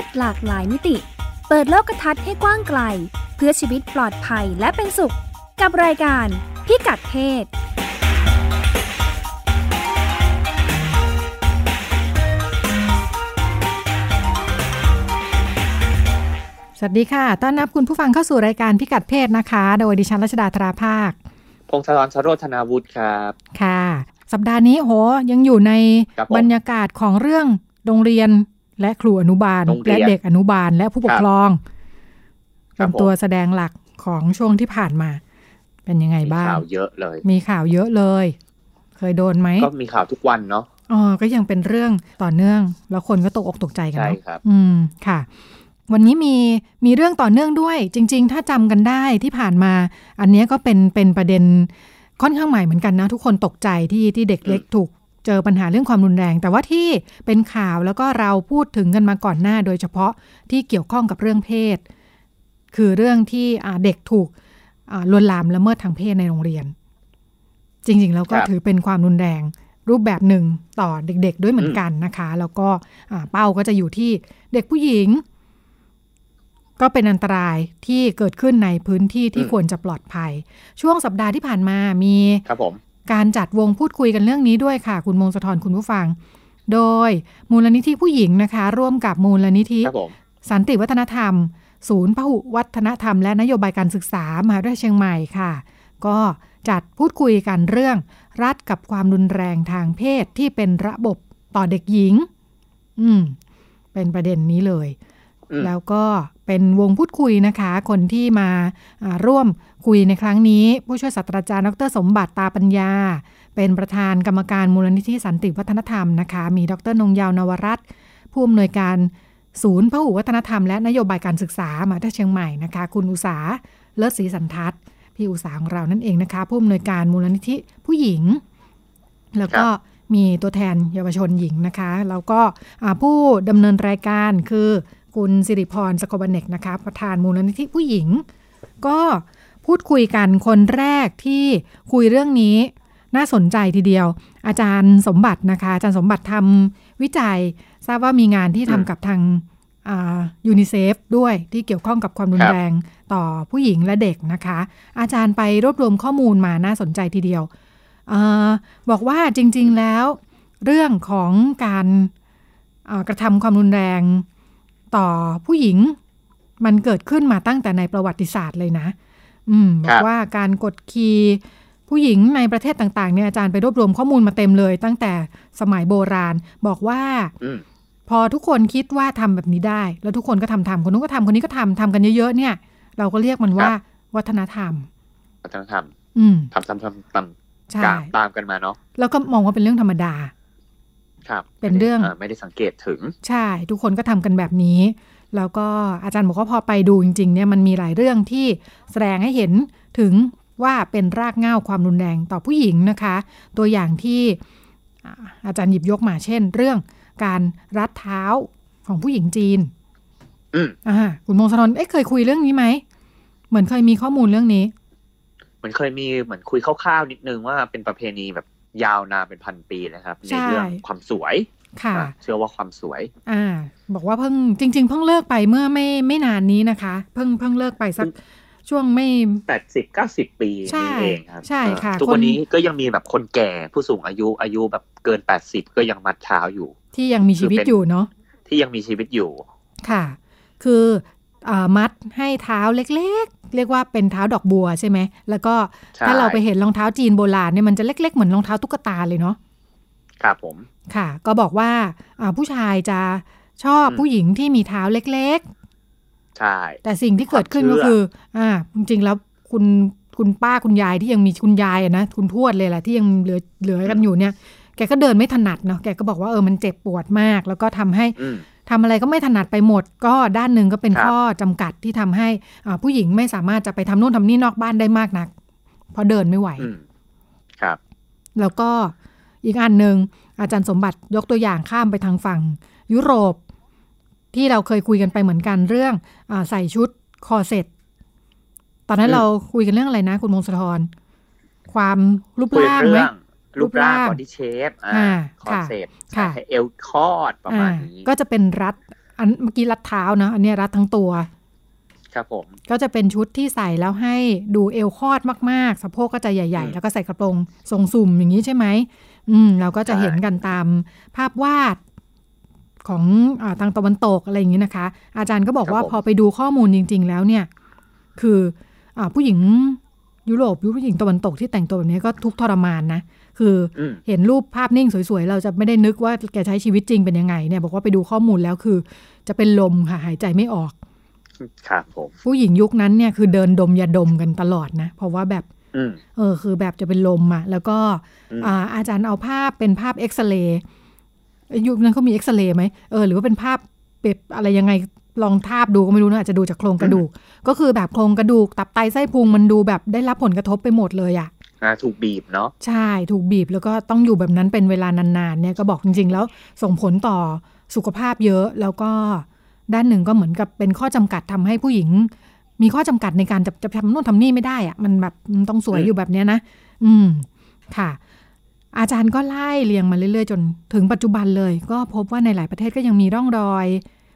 ศหลากหลายมิติ เปิดโลกทัศน์ให้กว้างไกล เพื่อชีวิตปลอดภัยและเป็นสุข กับรายการพิกัดเพศสวัสดีค่ะ ต้อนรับคุณผู้ฟังเข้าสู่รายการพิกัดเพศนะคะ โดยดิฉันรัชดาธราภาค พงศธรสโรธนาวุฒิครับ ค่ะ สัปดาห์นี้โหยังอยู่ในครับผมบรรยากาศของเรื่องโรงเรียน และครูอนุบาลโรงเรีและยนเด็กอนุบาลและผู้ปกครองครัเป็บนผมตัวแสดงหลักของช่วงที่ผ่านมา เป็นยังไงมีบ้างข่าวเยอะเลย มีข่าวเยอะเลย เคยโดนไหมก็มีข่าวทุกวันเนาะอ๋อก็ยังเป็นเรื่องต่อเนื่อง แล้วคนก็ตกอกตกใจกันใช่เนาะครับ อืมค่ะ วันนี้มีมีเรื่องต่อเนื่องด้วย จริง ๆ ถ้าจำกันได้ที่ผ่านมา อันเนี้ยก็เป็นเป็นประเด็นค่อนข้างใหม่เหมือนกันนะ ทุกคนตกใจที่ที่เด็กเล็กถูกเจอปัญหาเรื่องความรุนแรง แต่ว่าที่เป็นข่าวแล้วก็เราพูดถึงกันมาก่อนหน้า โดยเฉพาะที่เกี่ยวข้องกับเรื่องเพศ คือเรื่องที่อ่าเด็กถูกอ่าลวนลามละเมิดทางเพศในโรงเรียน จริงๆ แล้วก็ครับถือเป็นความรุนแรงรูปแบบหนึ่งต่อเด็กๆ ด้วยเหมือนกันนะคะ แล้วก็อ่าเป้าก็จะอยู่ที่เด็กผู้หญิง ก็เป็นอันตรายที่เกิดขึ้นในพื้นที่ที่อืมควรจะปลอดภัย ช่วงสัปดาห์ที่ผ่านมามีครับผม การจัดวงพูดคุยกันเรื่องนี้ด้วยค่ะ คุณมงสะทรคุณผู้ฟัง โดยมูลนิธิผู้หญิงนะคะ ร่วมกับมูลนิธิครับผมสันติวัฒนธรรม ศูนย์พหุวัฒนธรรม และนโยบายการศึกษามหาวิทยาลัยเชียงใหม่ค่ะ ก็จัดพูดคุยกันเรื่อง รัฐกับความรุนแรงทางเพศที่เป็นระบบต่อเด็กหญิง อืม เป็นประเด็นนี้เลยอืม แล้วก็เป็นวงพูดคุยนะคะ คนที่มาอ่าร่วมคุยในครั้งนี้ ผู้ช่วยศาสตราจารย์ดร สมบัติตาปัญญา เป็นประธานกรรมการมูลนิธิสันติวัฒนธรรมนะคะ มีดรนงยาวนวรัตน์ผู้อำนวยการศูนย์พหุวัฒนธรรมและนโยบายการศึกษามหาวิทยาลัยเชียงใหม่นะคะ คุณอุสาเลิศศรีสันทัศน์พี่อุสาของเรานั่นเองนะคะ ผู้อำนวยการมูลนิธิผู้หญิง แล้วก็มีตัวแทนเยาวชนหญิงนะคะ แล้วก็อ่าผู้ดำเนินรายการคือ คุณสิริพรสโครบาเนคนะคะประธานมูลนิธิผู้หญิง ก็พูดคุยกันคนแรกที่คุยเรื่องนี้น่าสนใจทีเดียว อาจารย์สมบัตินะคะ อาจารย์สมบัติทำวิจัย ทราบว่ามีงานที่อืมทำกับทางยูนิเซฟด้วยที่เกี่ยวข้องกับความรุนครับแรงต่อผู้หญิงและเด็กนะคะ อาจารย์ไปรวบรวมข้อมูลมาน่าสนใจทีเดียวเออบอกว่าจริง ๆแล้ว เรื่องของการเอ่อกระทำความรุนแรง ต่อผู้หญิง มันเกิดขึ้นมาตั้งแต่ในประวัติศาสตร์เลยนะ อืมบครัอบกว่าการกดขี่ผู้หญิงในประเทศต่างๆเนี่ยอาจารย์ไปรวบรวมข้อมูลมาเต็มเลย ตั้งแต่สมัยโบราณ บอกว่าอืมพอทุกคนคิดว่าทำแบบนี้ได้ แล้วทุกคนก็ทำทำคนนู้นก็ทำคนนี้ก็ทำทำกันเยอะๆเนี่ย เราก็เรียกมันว่าวัฒนธรรม วัฒนธรรม อืมทำทำทำตามใช่ตามตามกันมาเนาะแล้วก็มองว่าเป็นเรื่องธรรมดาครับ เป็นเรื่องไม่ได้สังเกตถึง ใช่ ทุกคนก็ทำกันแบบนี้ แล้วก็อาจารย์บอกว่าพอไปดูจริงๆเนี่ยมันมีหลายเรื่องที่แสดงให้เห็นถึงว่าเป็นรากเหง้าความรุนแรงต่อผู้หญิงนะคะ ตัวอย่างที่อ่าอาจารย์หยิบยกมาเช่น เรื่องการรัดเท้าของผู้หญิงจีนอืมอ่าคุณมงคลนเอ๊ะเคยคุยเรื่องนี้ไหม เหมือนเคยมีข้อมูลเรื่องนี้ มันเคยมีเหมือนคุยคร่าวๆนิดนึงว่าเป็นประเพณีแบบ ยาวนานเป็นพันปีนะครับ ในใช่เรื่องความสวยค่ะอะ เชื่อว่าความสวย อ่า บอกว่าเพิ่งจริง ๆ เพิ่งเลิกไปเมื่อไม่ไม่นานนี้นะคะ เพิ่งเพิ่งเลิกไปสักช่วงไม่แปดสิบเก้าสิบปีใช่นี่เองครับใช่ค่ะเออทุกคนวันนี้ก็ยังมีแบบคนแก่ผู้สูงอายุอายุแบบเกินแปดสิบก็ยังมัดเท้าอยู่ ที่ยังมีชีวิตคือเป็นอยู่เนาะที่ยังมีชีวิตอยู่ค่ะ คืออา มัดให้เท้าเล็กๆ เรียกว่าเป็นเท้าดอกบัวใช่ไหม แล้วก็ใช่ถ้าเราไปเห็นรองเท้าจีนโบราณเนี่ยมันจะเล็ก ๆ เหมือนรองเท้าตุ๊กตาเลยเนาะครับผม ค่ะ ก็บอกว่าอ่าผู้ชายจะชอบอืมผู้หญิงที่มีเท้าเล็กใช่ๆแต่สิ่งที่เกิดขึ้นความก็เชื่อคือ อ่า จริงๆแล้วคุณคุณป้าคุณยายที่ยังมีคุณยายอะนะคุณทวดเลยแหละที่ยังเหลือเหลือกันอยู่เนี่ย แกก็เดินไม่ถนัดเนาะแกก็บอกว่าเออมันเจ็บปวดมาก แล้วก็ทำให้อืม ทำอะไรก็ไม่ถนัดไปหมด ก็ด้านหนึ่งก็เป็นครับข้อจำกัดที่ทำให้อ่าผู้หญิงไม่สามารถจะไปทำโน่นทำนี่นอกบ้านได้มากนัก เพราะเดินไม่ไหวอืมครับ แล้วก็อีกอันหนึ่งอาจารย์สมบัติยกตัวอย่างข้ามไปทางฝั่ง ยุโรปที่เราเคยคุยกันไปเหมือนกันเรื่องอาใส่ชุดคอเซ็ตตอนนั้นอืมเราคุยกันเรื่องอะไรนะ คุณมงคลธรความรูปคุยร่างเรื่ไหมอง รูปร่างรูปร่างบอดี้เชฟอ่าคอค่ะเซ็ปค่ะให้เอวคอดประมาณนี้อ่าก็จะเป็นรัดอันเมื่อกี้รัดเท้านะ อันเนี้ยรัดทั้งตัว ครับผม ก็จะเป็นชุดที่ใส่แล้วให้ดูเอวคอดมากๆ สะโพกก็จะใหญ่อืมๆแล้วก็ใส่กระโปรงทรงสุ่มอย่างนี้ใช่ไหมอืม เราก็จะใช่เห็นกันตามภาพวาดของอาทางตะวันตกอะไรอย่างนี้นะคะ อาจารย์ก็บอกว่าพอไปดูข้อมูลจริง ๆ แล้วเนี่ย คืออาผู้หญิง ยุโรปยุผู้หญิงตะวันตกที่แต่งตัวแบบนี้ก็ทุกข์ทรมานนะ คืออืมเห็นรูปภาพนิ่งสวยๆ เราจะไม่ได้นึกว่าแกใช้ชีวิตจริงเป็นยังไงเนี่ยบอกว่าไปดูข้อมูลแล้วคือ จะเป็นลมค่ะหายใจไม่ออกครับผมผู้หญิงยุคนั้นเนี่ยคือเดินดมยาดมกันตลอดนะ เพราะว่าแบบอืมเออคือแบบจะเป็นลมอะแล้วก็อืมอ่าอาจารย์เอาภาพเป็นภาพเอ็กซเรย์เอ้ยยุคนั้นเขามีเอ็กซเรย์ไหมเออหรือว่าเป็นภาพเป็บอะไรยังไง ลองทาบดูก็ไม่รู้นะอาจจะดูจากโครงกระดูก ก็คือแบบโครงกระดูก ตับไตไส้พุงมันดูแบบได้รับผลกระทบไปหมดเลยอะอ่าถูกบีบเนาะใช่ถูกบีบแล้วก็ต้องอยู่แบบนั้นเป็นเวลานานๆเนี่ยก็บอกจริง ๆ แล้วส่งผลต่อสุขภาพเยอะแล้วก็ด้านหนึ่งก็เหมือนกับเป็นข้อจำกัดทำให้ผู้หญิง มีข้อจำกัดในการจะจะทำนู่นทำนี่ไม่ได้อะมันแบบมันต้องสวยอยู่แบบเนี้ยนะอืมค่ะ อาจารย์ก็ไล่เรียงมาเรื่อยๆ จนถึงปัจจุบันเลย ก็พบว่าในหลายประเทศก็ยังมีร่องรอย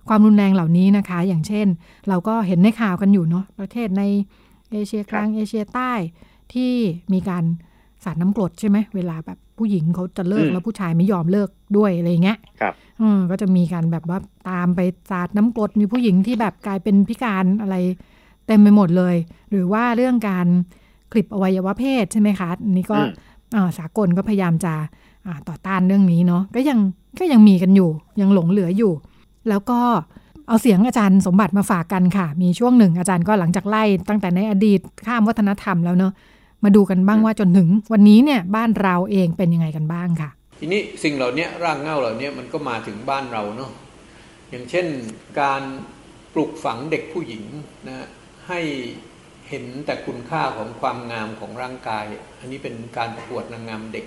ความรุนแรงเหล่านี้นะคะ อย่างเช่น เราก็เห็นในข่าวกันอยู่เนาะประเทศในเอเชียกลางเอเชียใต้ที่มีการสาดน้ำกรดใช่ไหมเวลาแบบผู้หญิงเขาจะเลิกอืมแล้วผู้ชายไม่ยอมเลิกด้วยอะไรอย่างเงี้ยครับอืมก็จะมีการแบบว่าตามไปสาดน้ำกรดมีผู้หญิงที่แบบกลายเป็นพิการอะไรเต็มไปหมดเลย หรือว่าเรื่องการคลิปอวัยวะเพศใช่ไหมคะอันนี่ก็อืมอ่าสากลก็พยายามจะอ่าต่อต้านเรื่องนี้เนาะก็ยังก็ยังมีกันอยู่ ยังหลงเหลืออยู่ แล้วก็เอาเสียงอาจารย์สมบัติมาฝากกันค่ะ มีช่วงหนึ่งอาจารย์ก็หลังจากไล่ตั้งแต่ในอดีตข้ามวัฒนธรรมแล้วเนาะมาดูกันบ้างว่าจนถึง วันนี้เนี่ยบ้านเราเองเป็นยังไงกันบ้างค่ะ ทีนี้สิ่งเหล่านี้ร่างเง่าเหล่านี้มันก็มาถึงบ้านเราเนาะอย่างเช่นการปลูกฝังเด็กผู้หญิงนะให้เห็นแต่คุณค่าของความงามของร่างกาย อันนี้เป็นการประกวดนางงามเด็ก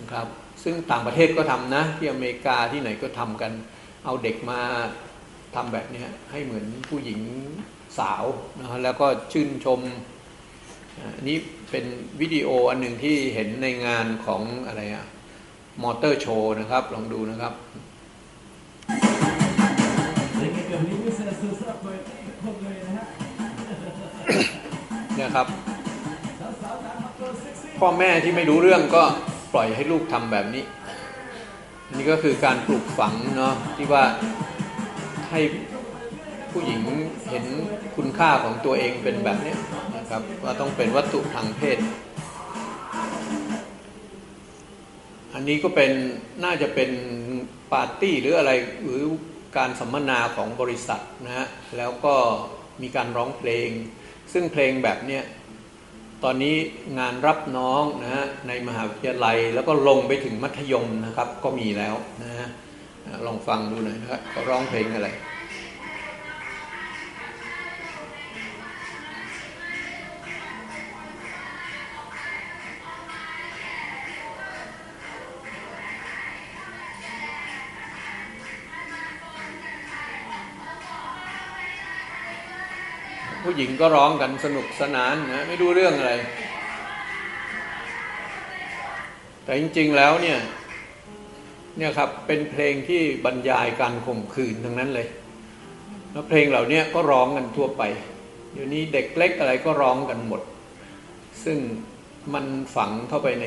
นะครับซึ่งต่างประเทศก็ทำนะที่อเมริกาที่ไหนก็ทำกัน เอาเด็กมาทำแบบนี้ให้เหมือนผู้หญิงสาวนะฮะแล้วก็ชื่นชมอันนี้เป็นวิดีโออันหนึ่งที่เห็นในงานของอะไรอะมอเตอร์โชว์นะครับ ลองดูนะครับเนี่ยครับ พ่อแม่ที่ไม่รู้เรื่องก็ปล่อยให้ลูกทำแบบนี้ นนี้ก็คือการปลูกฝังเนาะที่ว่าให้ผู้หญิงเห็นคุณค่าของตัวเองเป็นแบบนี้นะครับว่าต้องเป็นวัตถุทางเพศ อันนี้ก็เป็นน่าจะเป็นปาร์ตี้หรืออะไรหรือการสัมมนาของบริษัทนะฮะแล้วก็มีการร้องเพลง ซึ่งเพลงแบบเนี้ย ตอนนี้งานรับน้องนะฮะในมหาวิทยาลัยแล้วก็ลงไปถึงมัธยมนะครับก็มีแล้วนะฮะลองฟังดูหน่อยนะครับเขาร้องเพลงอะไร ญิงก็ร้องกันสนุกสนานนะไม่รู้เรื่องอะไร แต่จริง ๆแล้วเนี่ย เนี่ยครับเป็นเพลงที่บรรยายการข่มขืนทั้งนั้นเลย แล้วเพลงเหล่านี้ก็ร้องกันทั่วไปเดี๋ยวนี้เด็กเล็กอะไรก็ร้องกันหมด ซึ่งมันฝังเข้าไปใน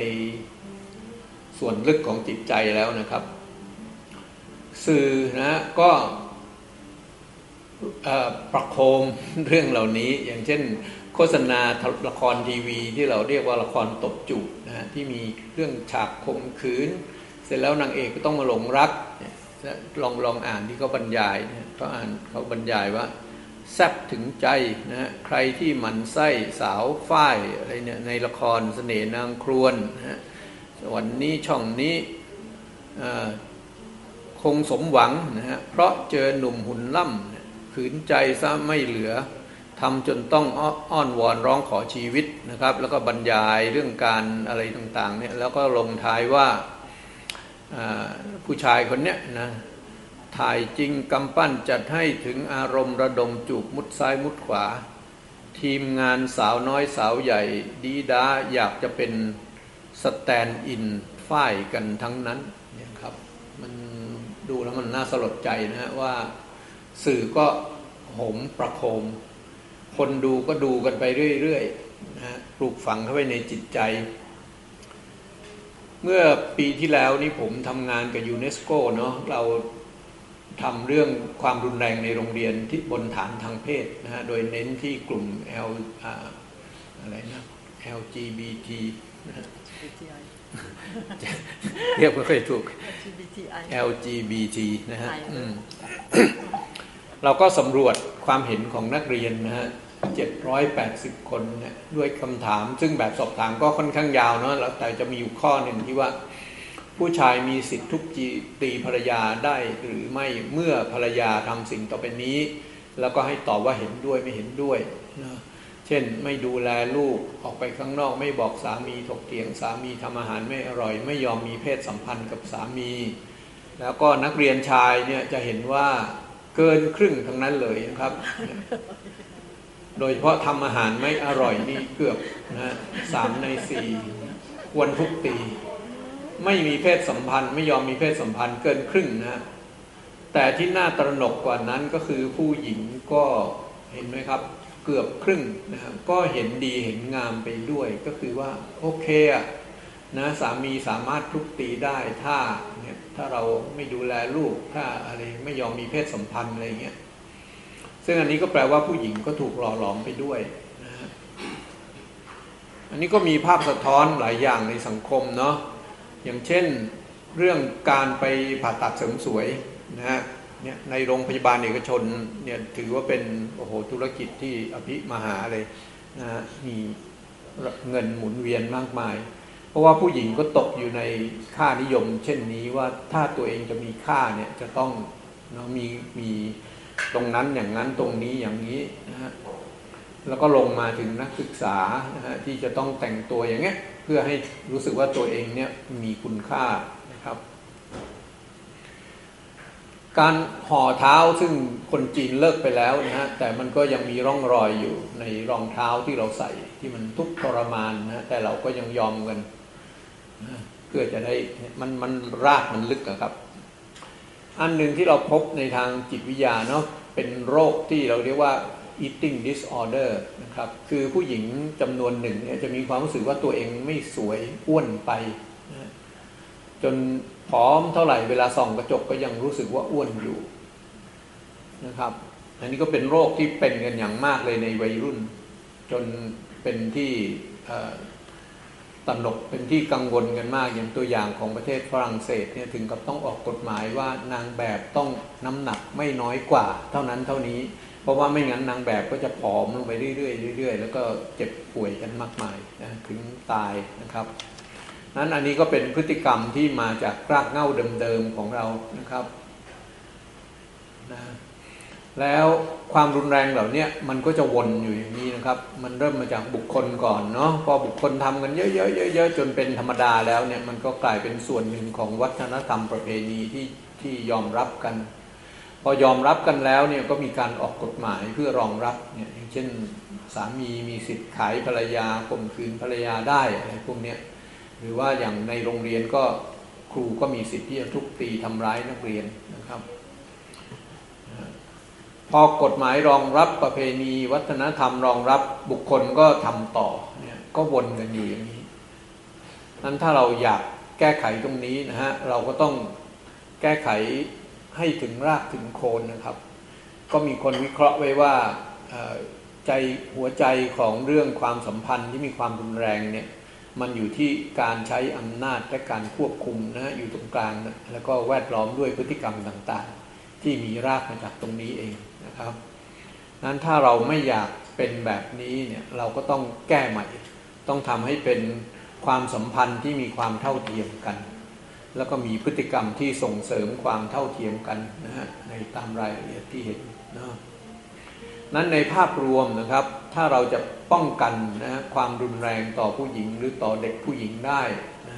ส่วนลึกของจิตใจแล้วนะครับ สื่อนะก็ ประโคมเรื่องเหล่านี้ อย่างเช่น โฆษณาละครทีวี ที่เราเรียกว่าละครตบจูบนะฮะที่มีเรื่องฉากข่มขืน เสร็จแล้วนางเอกก็ต้องมาหลงรักลองลองอ่านที่เขาบรรยายเขาอ่านเขาบรรยายว่าแซบถึงใจนะฮะใครที่หมันไส้สาวฝ้ายอะไรเนี่ยในละครเสน่ห์นางครวนนะฮะวันนี้ช่องนี้คงสมหวังนะฮะเพราะเจอหนุ่มหุ่นล่ำน ขืนใจซะไม่เหลือทำจนต้องอ้อนวอนร้องขอชีวิตนะครับ แล้วก็บรรยายเรื่องการอะไรต่างๆเนี่ยแล้วก็ลงท้ายว่าผู้ชายคนเนี้ยนะถ่ายจริงกำปั้นจัดให้ถึงอารมณ์ระดมจูบมุดซ้ายมุดขวา ทีมงานสาวน้อยสาวใหญ่ดีด้าอยากจะเป็น stand-in ฝ้ายกันทั้งนั้นเนี่ยครับมันดูแล้วมันน่าสลดใจนะฮะว่า สื่อก็โหมประโคม คนดูก็ดูกันไปเรื่อยๆนะปลูกฝังเข้าไปในจิตใจ เมื่อปีที่แล้วนี่ผมทำงานกับยูเนสโกเนาะเราทำเรื่องความรุนแรงในโรงเรียนที่บนฐานทางเพศนะฮะโดยเน้นที่กลุ่ม L อะไรนะ LGBT นะฮะเรียกไม่ค่อยถูก LGBT นะฮะ เราก็สำรวจความเห็นของนักเรียนนะฮะ780 คนเนี่ยด้วยคำถาม ซึ่งแบบสอบถามก็ค่อนข้างยาวเนาะแต่จะมีอยู่ข้อหนึ่งที่ว่า ผู้ชายมีสิทธิทุบตีภรรยาได้หรือไม่เมื่อภรรยาทำสิ่งต่อไปนี้ แล้วก็ให้ตอบว่าเห็นด้วยไม่เห็นด้วยนะเช่นไม่ดูแลลูกออกไปข้างนอก ไม่บอกสามีถกเถียงสามีทำอาหารไม่อร่อย ไม่ยอมมีเพศสัมพันธ์กับสามี แล้วก็นักเรียนชายเนี่ยจะเห็นว่า เกินครึ่งทั้งนั้นเลยนะครับ โดยเฉพาะทำอาหารไม่อร่อยนี่เกือบนะสามในสี่ควรทุกตีไม่มีเพศสัมพันธ์ ไม่ยอมมีเพศสัมพันธ์เกินครึ่งนะแต่ที่น่าตระหนกกว่านั้นก็คือผู้หญิงก็เห็นไหมครับ เกือบครึ่งนะครับก็เห็นดีเห็นงามไปด้วย ก็คือว่าโอเคอะนะสามีสามารถทุบตีได้ถ้า เนี่ยถ้าเราไม่ดูแลลูกถ้าอะไรไม่ยอมมีเพศสัมพันธ์อะไรเงี้ยซึ่งอันนี้ก็แปลว่าผู้หญิงก็ถูกหล่อหลอมไปด้วยนะอันนี้ก็มีภาพสะท้อนหลายอย่างในสังคมเนาะอย่างเช่นเรื่องการไปผ่าตัดเสริมสวยนะฮะเนี่ยในโรงพยาบาลเอกชนเนี่ยถือว่าเป็นโอ้โหธุรกิจที่อภิมหาเลยนะมีเงินหมุนเวียนมากมาย ราะว่าผู้หญิงก็ตกอยู่ในค่านิยม เช่นนี้ว่าถ้าตัวเองจะมีค่าเนี่ยจะต้องเนาะมีมีตรงนั้นอย่างนั้นตรงนี้อย่างนี้นะฮะแล้วก็ลงมาถึงนักศึกษานะฮะที่จะต้องแต่งตัวอย่างเงี้ยเพื่อให้รู้สึกว่าตัวเองเนี่ยมีคุณค่านะครับ การห่อเท้าซึ่งคนจีนเลิกไปแล้วนะฮะแต่มันก็ยังมีร่องรอยอยู่ในรองเท้าที่เราใส่ที่มันทุกข์ทรมานนะแต่เราก็ยังยอมกัน เพื่อจะได้มันมันรากมันลึกอะครับ อันหนึ่งที่เราพบในทางจิตวิทยาเนาะเป็นโรคที่เราเรียกว่า eating disorder นะครับ คือผู้หญิงจำนวนหนึ่งเนี่ยจะมีความรู้สึกว่าตัวเองไม่สวยอ้วนไปนะจนผอมเท่าไหร่เวลาส่องกระจกก็ยังรู้สึกว่าอ้วนอยู่นะครับ อันนี้ก็เป็นโรคที่เป็นกันอย่างมากเลยในวัยรุ่น จนเป็นที่ ตนกเป็นที่กังวลกันมากอย่างตัวอย่างของประเทศฝรั่งเศสเนี่ยถึงกับต้องออกกฎหมายว่านางแบบต้องน้ำหนักไม่น้อยกว่า เท่านั้นเท่านี้ เพราะว่าไม่งั้นนางแบบก็จะผอมลงไปเรื่อยๆเรื่อยๆ แล้วก็เจ็บป่วยกันมากมายนะถึงตายนะครับนั้นอันนี้ก็เป็นพฤติกรรมที่มาจากรากเหง้าเดิมๆของเรานะครับนะ แล้วความรุนแรงเหล่านี้มันก็จะวนอยู่อย่างนี้นะครับ มันเริ่มมาจากบุคคลก่อนเนาะพอบุคคลทำกันเยอะๆเยอะๆจนเป็นธรรมดาแล้วเนี่ยมันก็กลายเป็นส่วนหนึ่งของวัฒนธรรมประเพณีที่ที่ยอมรับกัน พอยอมรับกันแล้วเนี่ยก็มีการออกกฎหมายเพื่อรองรับเนี่ยอย่างเช่นสามีมีสิทธิ์ขายภรรยาข่มขืนภรรยาได้อะไรพวกเนี้ยหรือว่าอย่างในโรงเรียนก็ครูก็มีสิทธิ์ที่จะทุบตีทำร้ายนักเรียน พอกฎหมายรองรับประเพณี วัฒนธรรมรองรับบุคคลก็ทำต่อเนี่ยก็วนกันอยู่อย่างนี้นั้นถ้าเราอยากแก้ไขตรงนี้นะฮะเราก็ต้องแก้ไขให้ถึงรากถึงโคนนะครับ ก็มีคนวิเคราะห์ไว้ว่าใจหัวใจของเรื่องความสัมพันธ์ที่มีความรุนแรงเนี่ยมันอยู่ที่การใช้อำนาจและการควบคุมนะอยู่ตรงกลางนะแล้วก็แวดล้อมด้วยพฤติกรรมต่างๆ ที่มีรากมาจากตรงนี้เอง นะครับนั้นถ้าเราไม่อยากเป็นแบบนี้เนี่ยเราก็ต้องแก้ใหม่ ต้องทำให้เป็นความสัมพันธ์ที่มีความเท่าเทียมกัน แล้วก็มีพฤติกรรมที่ส่งเสริมความเท่าเทียมกันนะฮะในตามรายละเอียดที่เห็นนะนั้นในภาพรวมนะครับ ถ้าเราจะป้องกันนะความรุนแรงต่อผู้หญิงหรือต่อเด็กผู้หญิงได้นะ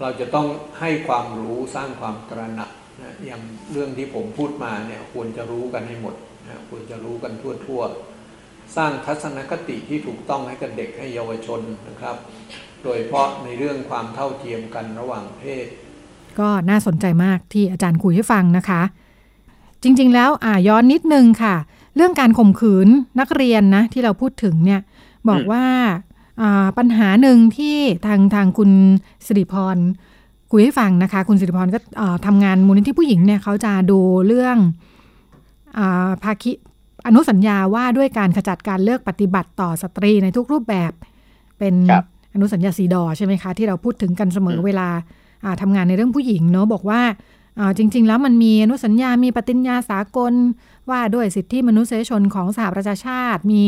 เราจะต้องให้ความรู้สร้างความตระหนัก อย่างเรื่องที่ผมพูดมาเนี่ยควรจะรู้กันให้หมดนะควรจะรู้กันทั่วๆ สร้างทัศนคติที่ถูกต้องให้กับเด็กให้เยาวชนนะครับ โดยเพราะในเรื่องความเท่าเทียมกันระหว่างเพศ ก็น่าสนใจมากที่อาจารย์คุยให้ฟังนะคะ จริงๆแล้วอ่าย้อนนิดนึงค่ะ เรื่องการข่มขืนนักเรียนนะที่เราพูดถึงเนี่ยบอกว่าปัญหาหนึ่งที่ทางทางคุณสิริพร คุยให้ฟังนะคะ คุณสิริพรก็ทำงานมูลนิธิผู้หญิงเนี่ยเขาจะดูเรื่องอภาคิอนุสัญญาว่าด้วยการขจัดการเลิกปฏิบัติต่อสตรีในทุกรูปแบบเป็นอนุสัญญาสีดอใช่ไหมคะ ที่เราพูดถึงกันเสมอเวลาทำงานในเรื่องผู้หญิงเนาะบอกว่าจริง ๆ แล้วมันมีอนุสัญญา มีปฏิญญาสากล ว่าด้วยสิทธิมนุษยชนของสหประชาชาติ มี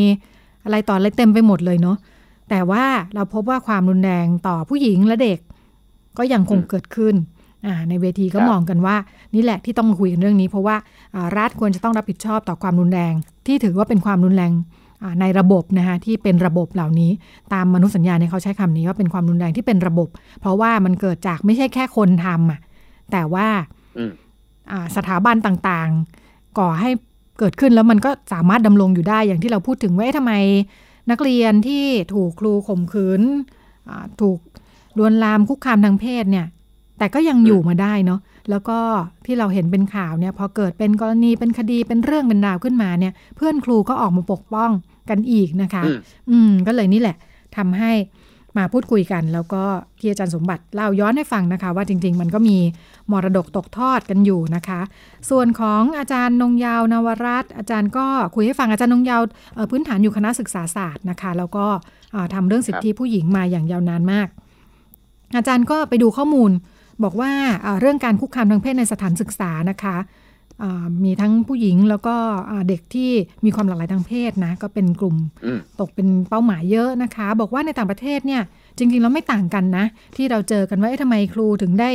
อะไรต่ออะไรเต็มไปหมดเลยเนาะแต่ว่าเราพบว่าความรุนแรงต่อผู้หญิงและเด็ก ก็ยังคงเกิดขึ้นในเวทีก็มองกันว่า นี่แหละที่ต้องคุยกันเรื่องนี้ เพราะว่ารัฐควรจะต้องรับผิดชอบต่อความรุนแรง ที่ถือว่าเป็นความรุนแรงในระบบนะคะที่เป็นระบบเหล่านี้ ตามมนุษยสัญญาเนี่ยเขาใช้คำนี้ว่าเป็นความรุนแรงที่เป็นระบบ เพราะว่ามันเกิดจากไม่ใช่แค่คนทำอะแต่ว่าสถาบันต่างๆ ก่อให้เกิดขึ้นแล้วมันก็สามารถดำรงอยู่ได้อย่างที่เราพูดถึงว่าทำไมนักเรียนที่ถูกครูข่มขืนถูก ลวนลามคุกคามทางเพศเนี่ย แต่ก็ยังอยู่มาได้เนาะแล้วก็ที่เราเห็นเป็นข่าวเนี่ยพอเกิดเป็นกรณีเป็นคดีเป็นเรื่องเป็นราวขึ้นมาเนี่ย เพื่อนครูก็ออกมาปกป้องกันอีกนะคะ อืมก็เลยนี่แหละทำให้มาพูดคุยกัน แล้วก็ที่อาจารย์สมบัติเล่าย้อนให้ฟังนะคะ ว่าจริง ๆ มันก็มีมรดกตกทอดกันอยู่นะคะ ส่วนของอาจารย์นงยาวนวรัตอาจารย์ก็คุยให้ฟังอาจารย์นงยาวพื้นฐานอยู่คณะศึกษาศาสตร์นะคะ แล้วก็ทำเรื่องสิทธิผู้หญิงมาอย่างยาวนานมาก อาจารย์ก็ไปดูข้อมูล บอกว่าเรื่องการคุกคามทางเพศในสถานศึกษานะคะมีทั้งผู้หญิงแล้วก็เด็กที่มีความหลากหลายทางเพศนะ ก็เป็นกลุ่มตกเป็นเป้าหมายเยอะนะคะ บอกว่าในต่างประเทศเนี่ยจริงๆแล้วไม่ต่างกันนะ ที่เราเจอกันว่าทำไมครูถึงได้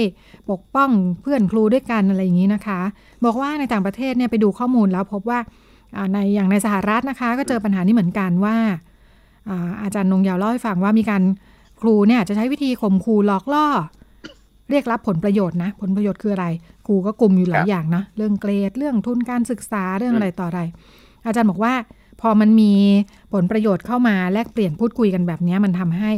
ปกป้องเพื่อนครูด้วยกันอะไรอย่างนี้นะคะ บอกว่าในต่างประเทศเนี่ยไปดูข้อมูลแล้วพบว่าในอย่างในสหรัฐนะคะ ก็เจอปัญหานี้เหมือนกันว่าอาจารย์นงยาวเล่าให้ฟังว่ามีการ ครูเนี่ยจะใช้วิธีข่มขู่หลอกล่อ เรียกรับผลประโยชน์นะ ผลประโยชน์คืออะไร ครูก็กลุ่มอยู่หลายอย่างนะ เรื่องเกรด เรื่องทุนการศึกษา เรื่องอะไรต่ออะไร อาจารย์บอกว่า พอมันมีผลประโยชน์เข้ามาแลกเปลี่ยนพูดคุยกันแบบนี้มันทำให้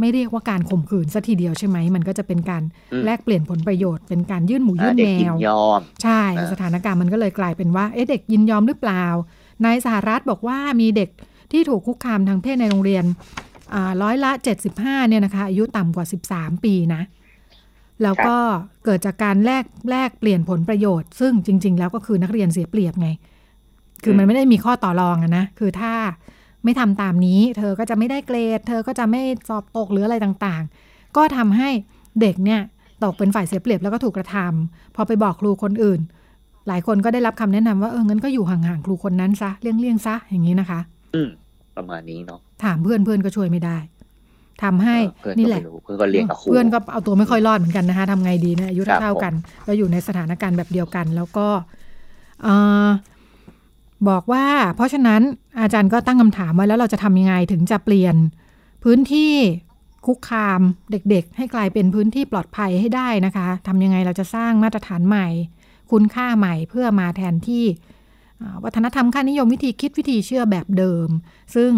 ไม่เรียกว่าการข่มขืนสัทีเดียวใช่ไหม มันก็จะเป็นการแลกเปลี่ยนผลประโยชน์ เป็นการยื่นหมูยื่นแมว ใช่ สถานการณ์มันก็เลยกลายเป็นว่า เอ๊ะเด็กยินยอมหรือเปล่าในสหรัฐบอกว่ามีเด็กที่ถูกคุกคามทางเพศในโรงเรียน ร้อยละ 75เนี่ยนะคะอายุต่ำกว่า 13 ปีนะ แล้วก็เกิดจากการแลกแลกเปลี่ยนผลประโยชน์ ซึ่งจริง ๆ แล้วก็คือนักเรียนเสียเปรียบไง คือมันไม่ได้มีข้อต่อรองอะนะ คือถ้าไม่ทำตามนี้ เธอก็จะไม่ได้เกรด เธอก็จะไม่สอบตกหรืออะไรต่างๆ ก็ทำให้เด็กเนี่ยตกเป็นฝ่ายเสียเปรียบแล้วก็ถูกกระทำพอไปบอกครูคนอื่น หลายคนก็ได้รับคำแนะนำว่าเอองั้นก็อยู่ห่างๆครูคนนั้นซะเลี่ยงๆซะอย่างนี้นะคะ อืมประมาณนี้เนาะ ถามเพื่อนเพื่อนก็ช่วยไม่ได้ทำให้นี่แหละ เพื่อนก็เลี้ยงกับครูเพื่อนก็เอาตัวไม่ค่อยรอดเหมือนกันนะคะทำไงดีเนี่ยอายุเท่ากันก็อยู่ในสถานการณ์แบบเดียวกัน แล้วก็บอกว่า เพราะฉะนั้นอาจารย์ก็ตั้งคำถามไว้แล้วเราจะทำยังไงถึงจะเปลี่ยนพื้นที่คุกคามเด็กๆ ให้กลายเป็นพื้นที่ปลอดภัยให้ได้นะคะทำยังไงเราจะสร้างมาตรฐานใหม่ คุณค่าใหม่เพื่อมาแทนที่ วัฒนธรรมค่านิยมวิธีคิดวิธีเชื่อแบบเดิม ซึ่ง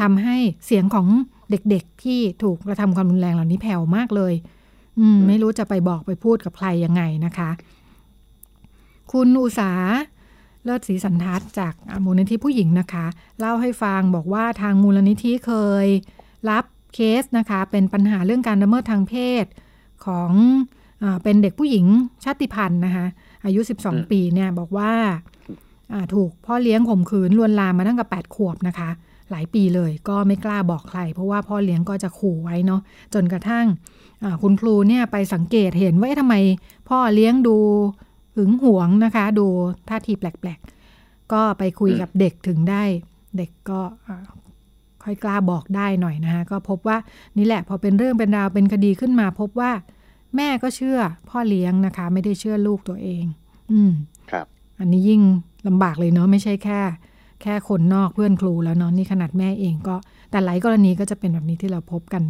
ทำให้เสียงของเด็กๆที่ถูกกระทำความรุนแรงเหล่านี้แผ่วมากเลย อืม ไม่รู้จะไปบอกไปพูดกับใครยังไงนะคะ คุณอุสาเลิศศรีสันทัศจากมูลนิธิผู้หญิงนะคะ เล่าให้ฟังบอกว่าทางมูลนิธิเคยรับเคสนะคะ เป็นปัญหาเรื่องการละเมิดทางเพศของอเป็นเด็กผู้หญิงชาติพันธุ์นะคะอายุ 12 ปีเนี่ยบอกว่า ถูกพ่อเลี้ยงข่มขืนลวนลามมาตั้งแต่8ขวบนะคะ หลายปีเลยก็ไม่กล้าบอกใคร เพราะว่าพ่อเลี้ยงก็จะขู่ไว้เนาะจนกระทั่งคุณครูเนี่ยไปสังเกตเห็นว่าทำไมพ่อเลี้ยงดูหึงหวงนะคะ ดูท่าทีแปลกๆ ก็ไปคุยกับเด็กถึงได้ เด็กก็ค่อยกล้าบอกได้หน่อยนะคะก็พบว่านี่แหละพอเป็นเรื่องเป็นราวเป็นคดีขึ้นมา พบว่าแม่ก็เชื่อพ่อเลี้ยงนะคะ ไม่ได้เชื่อลูกตัวเอง อืมครับ อันนี้ยิ่ง ลำบากเลยเนาะไม่ใช่แค่ แค่คนนอกเพื่อนครูแล้วเนาะนี่ขนาดแม่เองก็ แต่หลายกรณีก็จะเป็นแบบนี้ที่เราพบกัน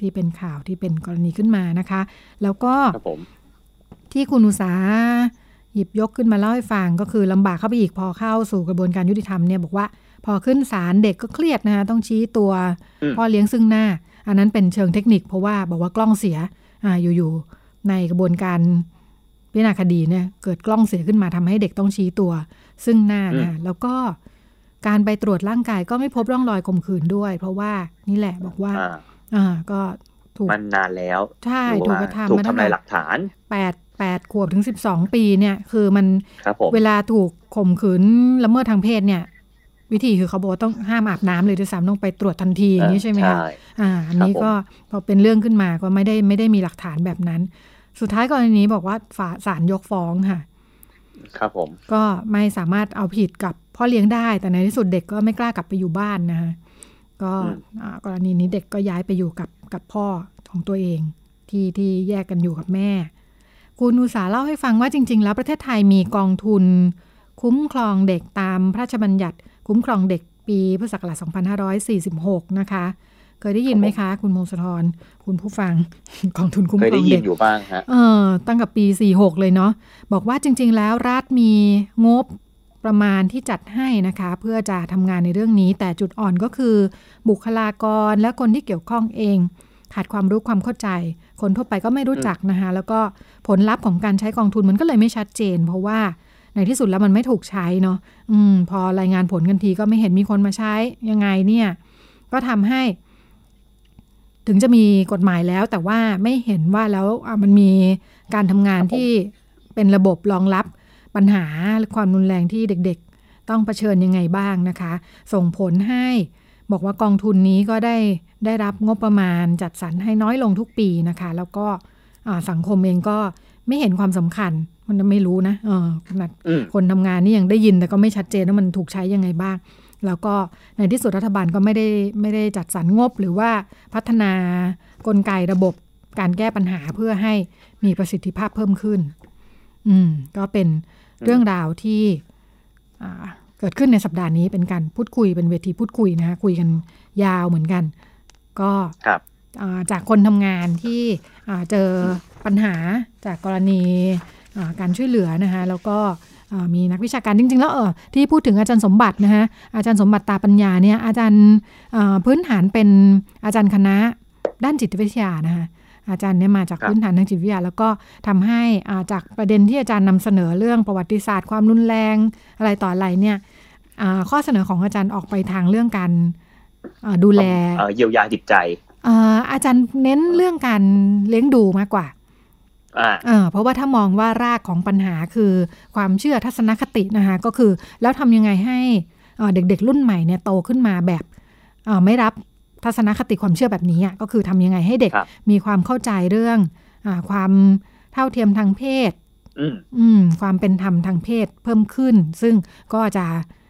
ที่เป็นข่าวที่เป็นกรณีขึ้นมานะคะ แล้วก็ที่คุณอุสาหยิบยกขึ้นมาเล่าให้ฟังก็คือลำบากเข้าไปอีกพอเข้าสู่กระบวนการยุติธรรมเนี่ยบอกว่าพอขึ้นศาลเด็กก็เครียดนะคะต้องชี้ตัวพ่อเลี้ยงซึ่งหน้า อันนั้นเป็นเชิงเทคนิคเพราะว่าบอกว่ากล้องเสียอ่าอยู่ๆในกระบวนการพิจารณาคดีเนี่ยเกิดกล้องเสียขึ้นมาทำให้เด็กต้องชี้ตัว ซึ่งหน้าอืนะมแล้วก็การไปตรวจร่างกายก็ไม่พบร่องรอยข่มขืนด้วย เพราะว่านี่แหละบอกว่าอ่าอ่าก็ถูกมันนานแล้ว ใช่หรือถูกว่ากระทำถูกมาตั้งทำลายหแต่ลักฐานแปดแปดขวบถึงสิบสองปีเนี่ย คือมันครับผมเวลาถูกข่มขืนละเมิดทางเพศเนี่ย วิธีคือเขาบอกว่าต้องห้ามอาบน้ำเลยด้วยซ้ำต้องไปตรวจทันทีอย่างนี้ใช่ไหมคะใช่อ่า อันนี้ครับผมก็พอเป็นเรื่องขึ้นมาก็ไม่ได้ไม่ได้มีหลักฐานแบบนั้น สุดท้ายกรณีนี้บอกว่าฝาศาลยกฟ้องค่ะ ครับผม ก็ไม่สามารถเอาผิดกับพ่อเลี้ยงได้ แต่ในที่สุดเด็กก็ไม่กล้ากลับไปอยู่บ้านนะคะก็กรณีนี้เด็กก็ย้ายไปอยู่กับกับพ่อของตัวเอง ที่ที่แยกกันอยู่กับแม่ คุณอุสาเล่าให้ฟังว่าจริง ๆ แล้วประเทศไทยมีกองทุน คุ้มครองเด็กตามพระราชบัญญัติ คุ้มครองเด็กปีพุทธศักราช 2546 นะคะ เคยได้ยินไหมคะ คุณมงคลธรคุณผู้ฟังกองทุนคุ้มเคยครได้องยิเด็นกอยู่บ้างฮะเออตั้งแต่ปี 46 เลยเนาะบอกว่าจริง ๆ แล้วรัฐมีงบประมาณที่จัดให้นะคะ เพื่อจะทำงานในเรื่องนี้ แต่จุดอ่อนก็คือ บุคลากรและคนที่เกี่ยวข้องเอง ขาดความรู้ความเข้าใจ คนทั่วไปก็ไม่รู้จักนะคะ แล้วก็ผลลัพธ์ของการใช้กองทุนมันก็เลยไม่ชัดเจน เพราะว่าในที่สุดแล้วมันไม่ถูกใช้เนาะอืม พอรายงานผลกันทีก็ไม่เห็นมีคนมาใช้ยังไงเนี่ย ก็ทำให้ ถึงจะมีกฎหมายแล้ว แต่ว่าไม่เห็นว่าแล้วอะมันมีการทำงานครับผมที่เป็นระบบรองรับปัญหาความรุนแรงที่เด็กๆ ต้องเผชิญยังไงบ้างนะคะ ส่งผลให้บอกว่ากองทุนนี้ก็ได้ได้รับงบประมาณจัดสรรให้น้อยลงทุกปีนะคะ แล้วก็อ่าสังคมเองก็ไม่เห็นความสำคัญมันไม่รู้นะเออขนาดอืมคนทำงานนี่ยังได้ยินแต่ก็ไม่ชัดเจนว่ามันถูกใช้ยังไงบ้าง แล้วก็ในที่สุดรัฐบาลก็ไม่ได้ไม่ได้จัดสรรงบหรือว่าพัฒนากลไกระบบการแก้ปัญหาเพื่อให้มีประสิทธิภาพเพิ่มขึ้น อืม ก็เป็นเรื่องราวที่อ่าเกิดขึ้นในสัปดาห์นี้เป็นการพูดคุยเป็นเวทีพูดคุยนะคะคุยกันยาวเหมือนกัน ก็ครับอ่าจากคนทำงานที่อ่าเจอปัญหาจากกรณีอ่าการช่วยเหลือนะคะแล้วก็อ่า มีนักวิชาการจริง ๆ แล้วเออที่พูดถึงอาจารย์สมบัตินะคะอาจารย์สมบัติตาปัญญาเนี่ยอาจารย์อ่าพื้นฐานเป็นอาจารย์คณะด้านจิตวิทยานะคะอาจารย์เนี่ยมาจากครับพื้นฐานทางจิตวิทยา แล้วก็ทำให้อ่าจากประเด็นที่อาจารย์นำเสนอเรื่องประวัติศาสตร์ ความรุนแรงอะไรต่ออะไรเนี่ยอ่าข้อเสนอของอาจารย์ออกไปทางเรื่องการอ่าดูแลเอ่อเยียวยาจิตใจเอ่ออาจารย์เน้นเรื่องการเลี้ยงดูมากกว่า อ่าเออเพราะว่าถ้ามองว่ารากของปัญหาคือความเชื่อทัศนคตินะคะก็คือ แล้วทำยังไงให้เอ่อเด็กๆ รุ่นใหม่เนี่ยโตขึ้นมาแบบเอ่อไม่รับทัศนคติความเชื่อแบบนี้อะก็คือทำยังไงให้เด็กครับมีความเข้าใจเรื่องอาความเท่าเทียมทางเพศอืมอืมความเป็นธรรมทางเพศเพิ่มขึ้น ซึ่งก็จะ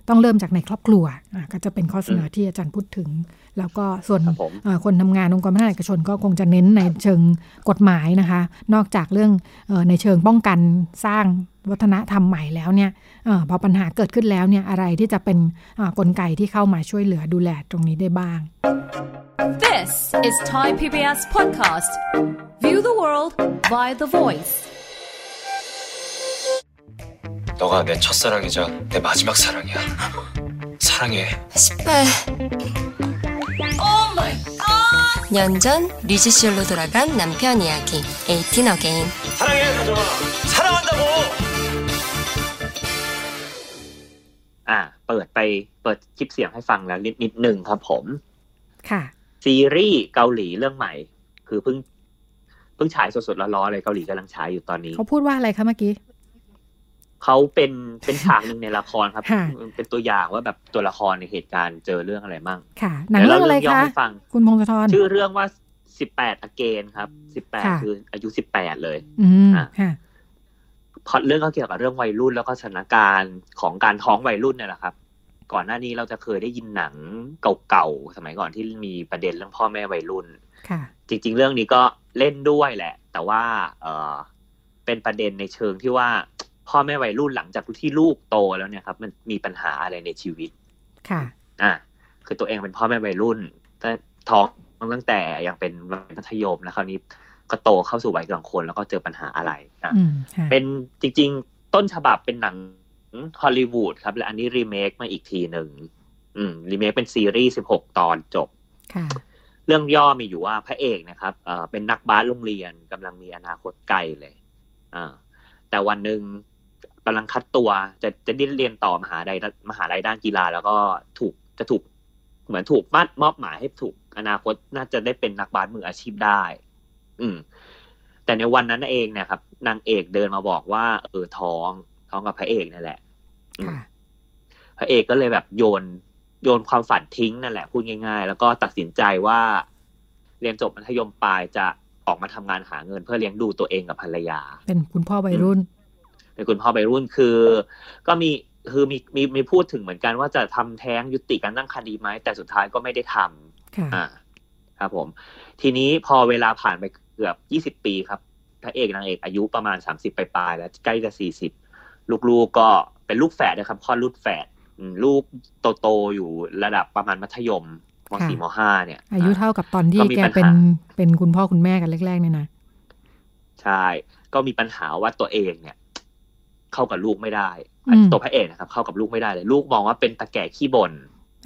ต้องเริ่มจากในครอบครัวอะก็จะเป็นข้อเสนอที่อาจารย์พูดถึง แล้วก็ส่วน ครับผม เอ่อคนทำงานองค์กรพัฒนาเอกชนก็คงจะเน้นในเชิงกฎหมายนะคะ นอกจากเรื่องเออในเชิงป้องกันสร้างวัฒนธรรมใหม่แล้วเนี่ยเออพอปัญหาเกิดขึ้นแล้วเนี่ยอะไรที่จะเป็นอ่ากลไกที่เข้ามาช่วยเหลือดูแลตรงนี้ได้บ้าง This is Thai PBS podcast. View the world via the voice. 너가 내 첫사랑이자 내 마지막 사랑이야. 사랑해. 10배. 년전 류지쇼로 돌아간 남편 이야기. 18 어게인. 사랑해, 가정아. 사랑한다고. อ่า เปิดไปเปิดคลิปเสียงให้ฟังแล้วนิดนิดหนึ่งครับผม ค่ะ ซีรีส์เกาหลีเรื่องใหม่ คือเพิ่งเพิ่งฉายสดๆร้อนๆเลยเกาหลีกำลังฉายอยู่ตอนนี้ เขาพูดว่าอะไรคะเมื่อกี้ เขาเป็นเป็นฉากหนึ่งในละครครับค่ะเป็นตัวอย่างว่าแบบตัวละครในเหตุการณ์เจอเรื่องอะไรมั่งค่ะ หนังเรื่องอะไรดี๋ยวคะเาเรื่องย่อให้ฟังคุณพงศธรชื่อเรื่องว่าสิบแปดอเกนครับสิบแปดค่ะคืออายุสิบแปดเลยอืมอะค่ะพล็อตเรื่องก็เกี่ยวกับเรื่องวัยรุ่นแล้วก็สถานการณ์ของการท้องวัยรุ่นเนี่ยแหละครับ ก่อนหน้านี้เราจะเคยได้ยินหนังเก่าๆสมัยก่อนที่มีประเด็นเรื่องพ่อแม่วัยรุ่น ค่ะ จริง ๆ เรื่องนี้ก็เล่นด้วยแหละ แต่ว่า เออเป็นประเด็นในเชิงที่ว่า พ่อแม่วัยรุ่นหลังจากที่ลูกโตแล้วเนี่ยครับมันมีปัญหาอะไรในชีวิต ค่ะ อะคือตัวเองเป็นพ่อแม่วัยรุ่นแต่ท้องตั้งแต่ยังเป็นวัยมัธยมแล้วคราวนี้ก็โตเข้าสู่วัยกลางคนแล้วก็เจอปัญหาอะไรอะอืมค่ะเป็นจริง ๆ ต้นฉบับเป็นหนังฮอลลีวูดครับ และอันนี้รีเมคมาอีกทีหนึ่งอืมรีเมคเป็นซีรีส์สิบหกตอนจบค่ะเรื่องย่อมีอยู่ว่าพระเอกนะครับเอ่อเป็นนักบาสโรงเรียนกำลังมีอนาคตไกลเลยอ่าแต่วันหนึ่ง กำลังคัดตัวจะจะได้เรียนต่อมหาลัยมหาลัยด้านกีฬา แล้วก็ถูกจะถูกเหมือนถูกมัดมอบหมายให้ถูกอนาคตน่าจะได้เป็นนักบาสมืออาชีพได้ อืม แต่ในวันนั้นเองเนี่ยครับนางเอกเดินมาบอกว่า เออท้อง ท้องกับพระเอกนั่นแหละอืมค่ะพระเอกก็เลยแบบโยน โยนความฝันทิ้งนั่นแหละพูดง่าย ๆ แล้วก็ตัดสินใจว่า เรียนจบมัธยมปลายจะออกมาทำงานหาเงินเพื่อเลี้ยงดูตัวเองกับภรรยา เป็นคุณพ่อวัยรุ่น เป็นคุณพ่อวัยรุ่นคือ ก็มีคือมีมีมีพูดถึงเหมือนกันว่าจะทำแท้งยุติการตั้งครรภ์ดีไหมแต่สุดท้ายก็ไม่ได้ทำค่ะอ่าครับผม ทีนี้พอเวลาผ่านไปเกือบยี่สิบปีครับพระเอกนางเอกอายุประมาณสามสิบปลายๆแล้วใกล้จะสี่สิบลูกๆก็เป็นลูกแฝดนะครับคลอดลูกแฝดอืมลูกโตๆอยู่ระดับประมาณมัธยมมสี่ค่ะมห้าเนี่ย อายุเท่ากับตอนที่ก็มีแกปัญหาเป็นเป็นคุณพ่อคุณแม่กันแรกๆเนี่ยนะ ใช่ ก็มีปัญหาว่าตัวเองเนี่ย เข้ากับลูกไม่ได้อืมตัวพระเอกนะครับ เข้ากับลูกไม่ได้เลย ลูกมองว่าเป็นตะแก่ขี้บ่น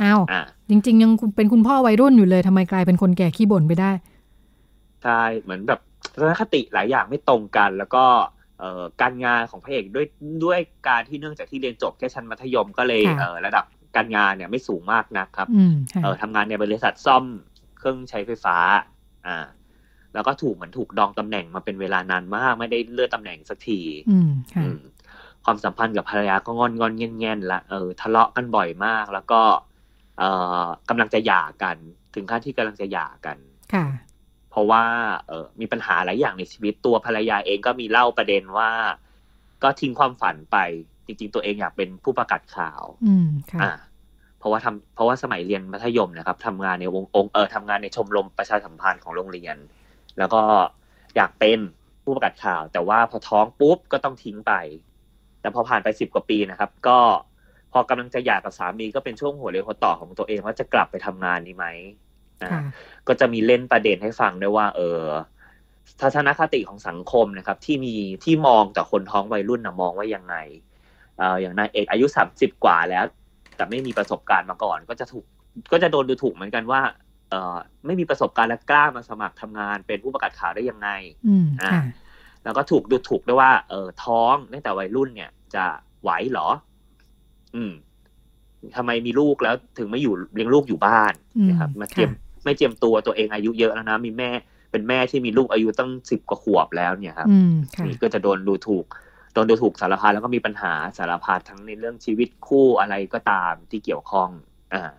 อ้าวอ่าจริง ๆ ยังเป็นคุณพ่อวัยรุ่นอยู่เลยทำไมกลายเป็นคนแก่ขี้บ่นไปได้ใช่เหมือนแบบทัศนคติหลายอย่างไม่ตรงกัน แล้วก็เอ่อการงานของพระเอกด้วยด้วยการที่เนื่องจากที่เรียนจบแค่ชั้นมัธยมก็เลยค่ะเอ่อระดับการงานเนี่ยไม่สูงมากนะครับอืมค่ะเออทำงานในบริษัทซ่อมเครื่องใช้ไฟฟ้า อ่า แล้วก็ถูกเหมือนถูกดองตำแหน่งมาเป็นเวลานานมาก ไม่ได้เลื่อนตำแหน่งสักที อืม ค่ะอืมความสัมพันธ์กับภรรยาก็งอนงอนเงียนเงียนๆละเออทะเลาะกันบ่อยมาก แล้วก็ เอ่อกำลังจะหย่ากัน ถึงขั้นที่กำลังจะหย่ากันค่ะเพราะว่าเออมีปัญหาหลายอย่างในชีวิตตัวภรรยาเองก็มีเล่าประเด็นว่า ก็ทิ้งความฝันไป จริง ๆ ตัวเองอยากเป็นผู้ประกาศข่าว อืมค่ะอ่าเพราะว่าทำเพราะว่าสมัยเรียนมัธยมนะครับทำงานในวงองค์เออทำงานในชมรมประชาสัมพันธ์ของโรงเรียน แล้วก็อยากเป็นผู้ประกาศข่าว แต่ว่าพอท้องปุ๊บก็ต้องทิ้งไป แต่พอผ่านไปสิบกว่าปีนะครับ ก็พอกำลังจะหย่ากับสามีก็เป็นช่วงหัวเรียวหัวต่อของตัวเองว่าจะกลับไปทำงานนี้ไหมอ่าค่ะก็จะมีเล่นประเด็นให้ฟังด้วยว่า เออทัศนคติของสังคมนะครับ ที่มีที่มองแต่คนท้องวัยรุ่นนะมองว่ายังไงเอ่ออย่างนายเอกอายุสามสิบกว่าแล้ว แต่ไม่มีประสบการณ์มาก่อน ก็จะถูกก็จะโดนดูถูกเหมือนกันว่าเออไม่มีประสบการณ์และกล้ามาสมัครทำงานเป็นผู้ประกาศข่าวได้ยังไงอืมอ่าค่ะ แล้วก็ถูกดูถูกด้วยว่า เออท้องตั้งแต่วัยรุ่นเนี่ย จะไหวเหรอ อืมทำไมมีลูกแล้วถึงไม่อยู่เลี้ยงลูกอยู่บ้านอืมนะครับมาเตรียมไม่เตรียมตัวตัวเองอายุเยอะแล้วนะมีแม่ เป็นแม่ที่มีลูกอายุตั้งสิบกว่าขวบแล้วเนี่ยครับอืมค่ะนี่ก็จะโดนดูถูกโดนดูถูกสารพัดแล้วก็มีปัญหาสารพัดทั้งในเรื่องชีวิตคู่อะไรก็ตามที่เกี่ยวข้อง อ่า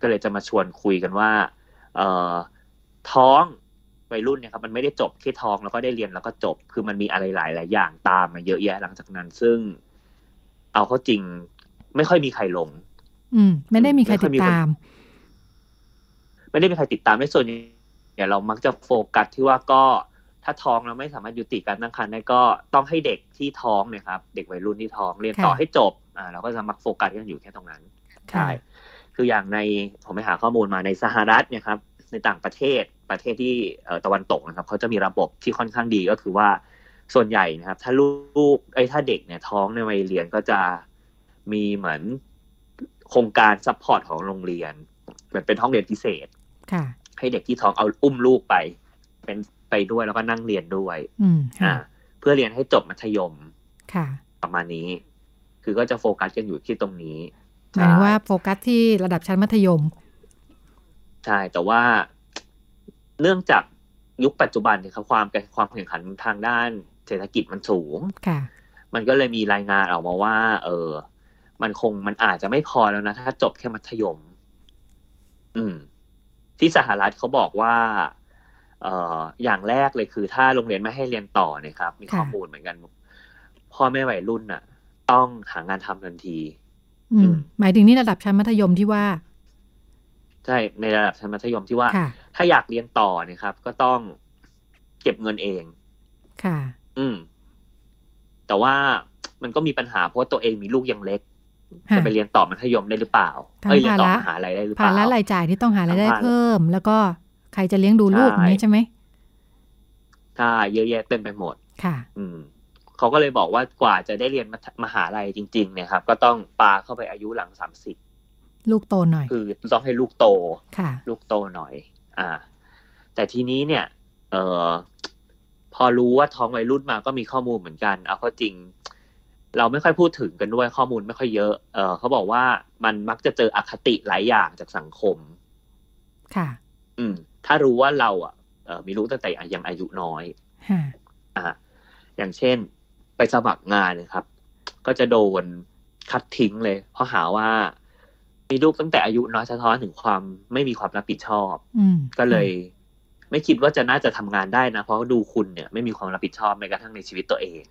ก็เลยจะมาชวนคุยกันว่า เอ่อท้อง วัยรุ่นเนี่ยครับมันไม่ได้จบแค่ท้องแล้วก็ได้เรียนแล้วก็จบ คือมันมีอะไรหลายหลายอย่างตามมาเยอะแยะหลังจากนั้น ซึ่ง เอาเข้าจริง ไม่ค่อยมีใครลง อืม ไม่ได้มีใครไม่ค่ติอยดมีคนตาม ไม่ได้มีใครติดตามไม่ส่วนใหญ่เรามักจะโฟกัสที่ว่าก็ถ้าท้องแล้วไม่สามารถยุติการตั้งครรภ์ได้ก็ต้องให้เด็กที่ท้องเนี่ยครับเด็กวัยรุ่นที่ท้องเรียนต่อค่ะให้จบอ่าเราก็จะมักโฟกัสกันอยู่แค่ตรงนั้นค่ะใช่คืออย่างในผมไปหาข้อมูลมาในสหรัฐเนี่ยครับในต่างประเทศ ประเทศที่เอ่อตะวันตกนะครับเขาจะมีระบบที่ค่อนข้างดีก็คือว่าส่วนใหญ่นะครับ ถ้าลูกไอ้ยถ้าเด็กเนี่ยท้องในวัยเรียนก็จะมีเหมือนโครงการ support ของโรงเรียนเหมือนเป็นห้องเรียนพิเศษค่ะ ให้เด็กที่ท้องเอาอุ้มลูกไป เป็นไปด้วยแล้วก็นั่งเรียนด้วยอืมอ่าค่ะเพื่อเรียนให้จบมัธยมค่ะ ประมาณนี้ คือก็จะโฟกัสกันอยู่ที่ตรงนี้หมายถึงว่าโฟกัสที่ระดับชั้นมัธยม ใช่ แต่ว่า เนื่องจากยุคปัจจุบันเนี่ยครับความความแข่งขันทางด้านเศรษฐกิจมันสูงค่ะมันก็เลยมีรายงานออกมาว่า เออ มันคงมันอาจจะไม่พอแล้วนะ ถ้าจบแค่มัธยม อืม ที่สหรัฐเขาบอกว่า เอ่อ อย่างแรกเลยคือ ถ้าโรงเรียนไม่ให้เรียนต่อเนี่ยครับ มีค่ะข้อมูลเหมือนกัน พ่อแม่วัยรุ่นน่ะ ต้องหางานทำทันที อือืมมหมายถึงนี่ระดับชั้นมัธยมที่ว่า ใช่ ในระดับชั้นมัธยมที่ว่าค่ะ ถ้าอยากเรียนต่อเนี่ยครับ ก็ต้องเก็บเงินเอง ค่ะ อืม แต่ว่ามันก็มีปัญหาเพราะว่าตัวเองมีลูกยังเล็กค่ะจะไปเรียนต่อมัธยมได้หรือเปล่าทั้งเอ้ยเรียนต่อภาระมหาลัยได้หรือเปภาล่าระรายจ่ายที่ต้องหารายได้ภาระเพิ่ม แล้วก็ใครจะเลี้ยงดูลูกใช่อย่างนี้ใช่ไหมใช่เยอะแยะเต็มไปหมด ค่ะ อืมเขาก็เลยบอกว่ากว่าจะได้เรียนมมหาลัยจริง ๆ เนี่ยครับ ก็ต้องปาเข้าไปอายุหลังสามสิบลูกโตหน่อย คือต้องให้ลูกโต ค่ะ ลูกโตหน่อย อ่า แต่ทีนี้เนี่ย เออพพอรู้ว่าท้องวัยรุ่นมาก็มีข้อมูลเหมือนกัน เอาเข้าจริง เราไม่ค่อยพูดถึงกันด้วยข้อมูลไม่ค่อยเยอะ เออเขาบอกว่ามันมักจะเจออคติหลายอย่างจากสังคม ค่ะ อืม ถ้ารู้ว่าเราอะเออมีลูกตั้งแต่ยังอายุน้อยฮะอ่า อย่างเช่น ไปสมัครงานนะครับ ก็จะโดนคัดทิ้งเลย เพราะหาว่า มีลูกตั้งแต่อายุน้อยสะท้อนถึงความไม่มีความรับผิดชอบอืมก็เลย ไม่คิดว่าจะน่าจะทำงานได้นะ เพราะดูคุณเนี่ยไม่มีความรับผิดชอบแม้กระทั่งในชีวิตตัวเอง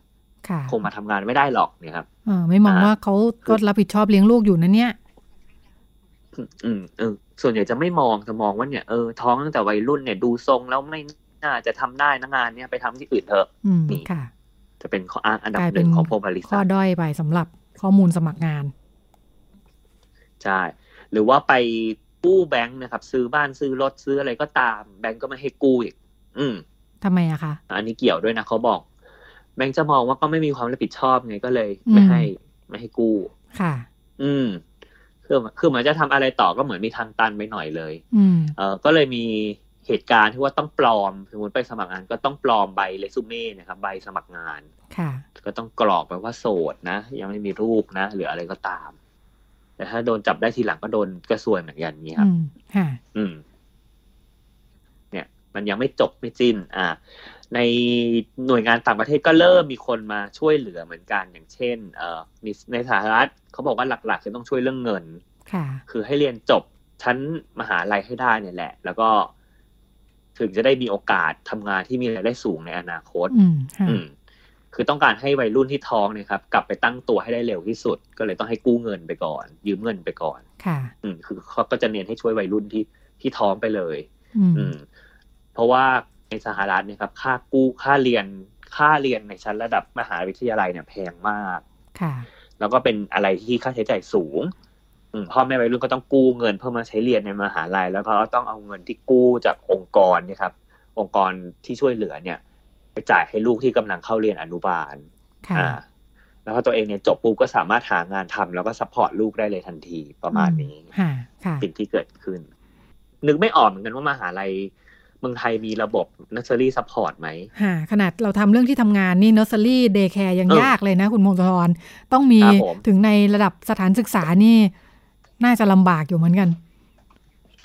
ค่ะคงมาทำงานไม่ได้หรอกเนี่ยครับเออไม่มองอ่าว่าเขาก็รับผิดชอบเลี้ยงลูกอยู่นะเนี่ยอืมอืมเออส่วนใหญ่จะไม่มองจะมองว่าเนี่ยเออท้องตั้งแต่วัยรุ่นเนี่ยดูทรงแล้วไม่น่าจะทำได้นะงานเนี่ยไปทำที่อื่นเถอะอืมนี่ค่ะจะเป็นข้ออ้างอันดับกลายหเป็นึ่นงของพวกบริข้ษัอทด้อยไปสำหรับข้อมูลสมัครงาน ใช่ หรือว่าไปกู้แบงค์นะครับ ซื้อบ้านซื้อรถซื้ออะไรก็ตาม แบงค์ก็ไม่ให้กู้อีกอืมทำไมอะคะอันนี้เกี่ยวด้วยนะเขาบอก แบงค์จะมองว่าก็ไม่มีความรับผิดชอบไงก็เลย ไม่ให้ ไม่ให้กู้ค่ะ อืมคือคือเหมือนจะทำอะไรต่อก็เหมือนมีทางตันไปหน่อยเลย อืมเออก็เลยมีเหตุการณ์ที่ว่าต้องปลอมสมมติไปสมัครงานก็ต้องปลอมใบเรซูเม่นะครับใบสมัครงาน ค่ะ ก็ต้องกรอกไปว่าโสดนะ ยังไม่มีลูกนะ หรืออะไรก็ตาม แต่ถ้าโดนจับได้ทีหลังก็โดนก็ซวยเหมือนกันนี้คอืรับมค่ะอืม เนี่ย มันยังไม่จบไม่สิ้น อ่า ในหน่วยงานต่างประเทศก็เริ่มมีคนมาช่วยเหลือเหมือนกันอย่างเช่น เอ่อมีในสหรัฐเขาบอกว่าหลักๆคือต้องช่วยเรื่องเงิน ค่ะ คือให้เรียนจบชั้นมหาลัยให้ได้เนี่ยแหละ แล้วก็ถึงจะได้มีโอกาสทำงานที่มีรายได้สูงในอนาคต อืม ค่ะอืมคือต้องการให้วัยรุ่นที่ท้องเนี่ยครับกลับไปตั้งตัวให้ได้เร็วที่สุด ก็เลยต้องให้กู้เงินไปก่อน ยืมเงินไปก่อน ค่ะอืมคือเขาก็จะเน้นให้ช่วยวัยรุ่นที่ที่ท้องไปเลย อืมอืมเพราะว่าในสหรัฐเนี่ยครับ ค่ากู้ค่าเรียนค่าเรียนในชั้นระดับมหาวิทยาลัยเนี่ยแพงมากค่ะ แล้วก็เป็นอะไรที่ค่าใช้จ่ายสูงอืมพ่อแม่วัยรุ่นก็ต้องกู้เงินเพื่อมาใช้เรียนในมหาลัย แล้วก็ต้องเอาเงินที่กู้จากองค์กรเนี่ยครับ องค์กรที่ช่วยเหลือเนี่ยไป จ่ายให้ลูกที่กำลังเข้าเรียนอนุบาลค่ะอ่าแล้วพอตัวเองเนี่ยจบปุ๊บก็สามารถหางานทำแล้วก็ support ลูกได้เลยทันทีประมาณนี้ค่ะค่ะสิ่งที่เกิดขึ้น นึกไม่ออกเหมือนกันว่ามหาลัยเมืองไทยมีระบบ nursery support ไหมค่ะขนาดเราทำเรื่องที่ทำงานนี่ nursery day care ยังเออยากเลยนะ คุณพงศธรต้องมีครับผมถึงในระดับสถานศึกษานี่ น่าจะลำบากอยู่เหมือนกัน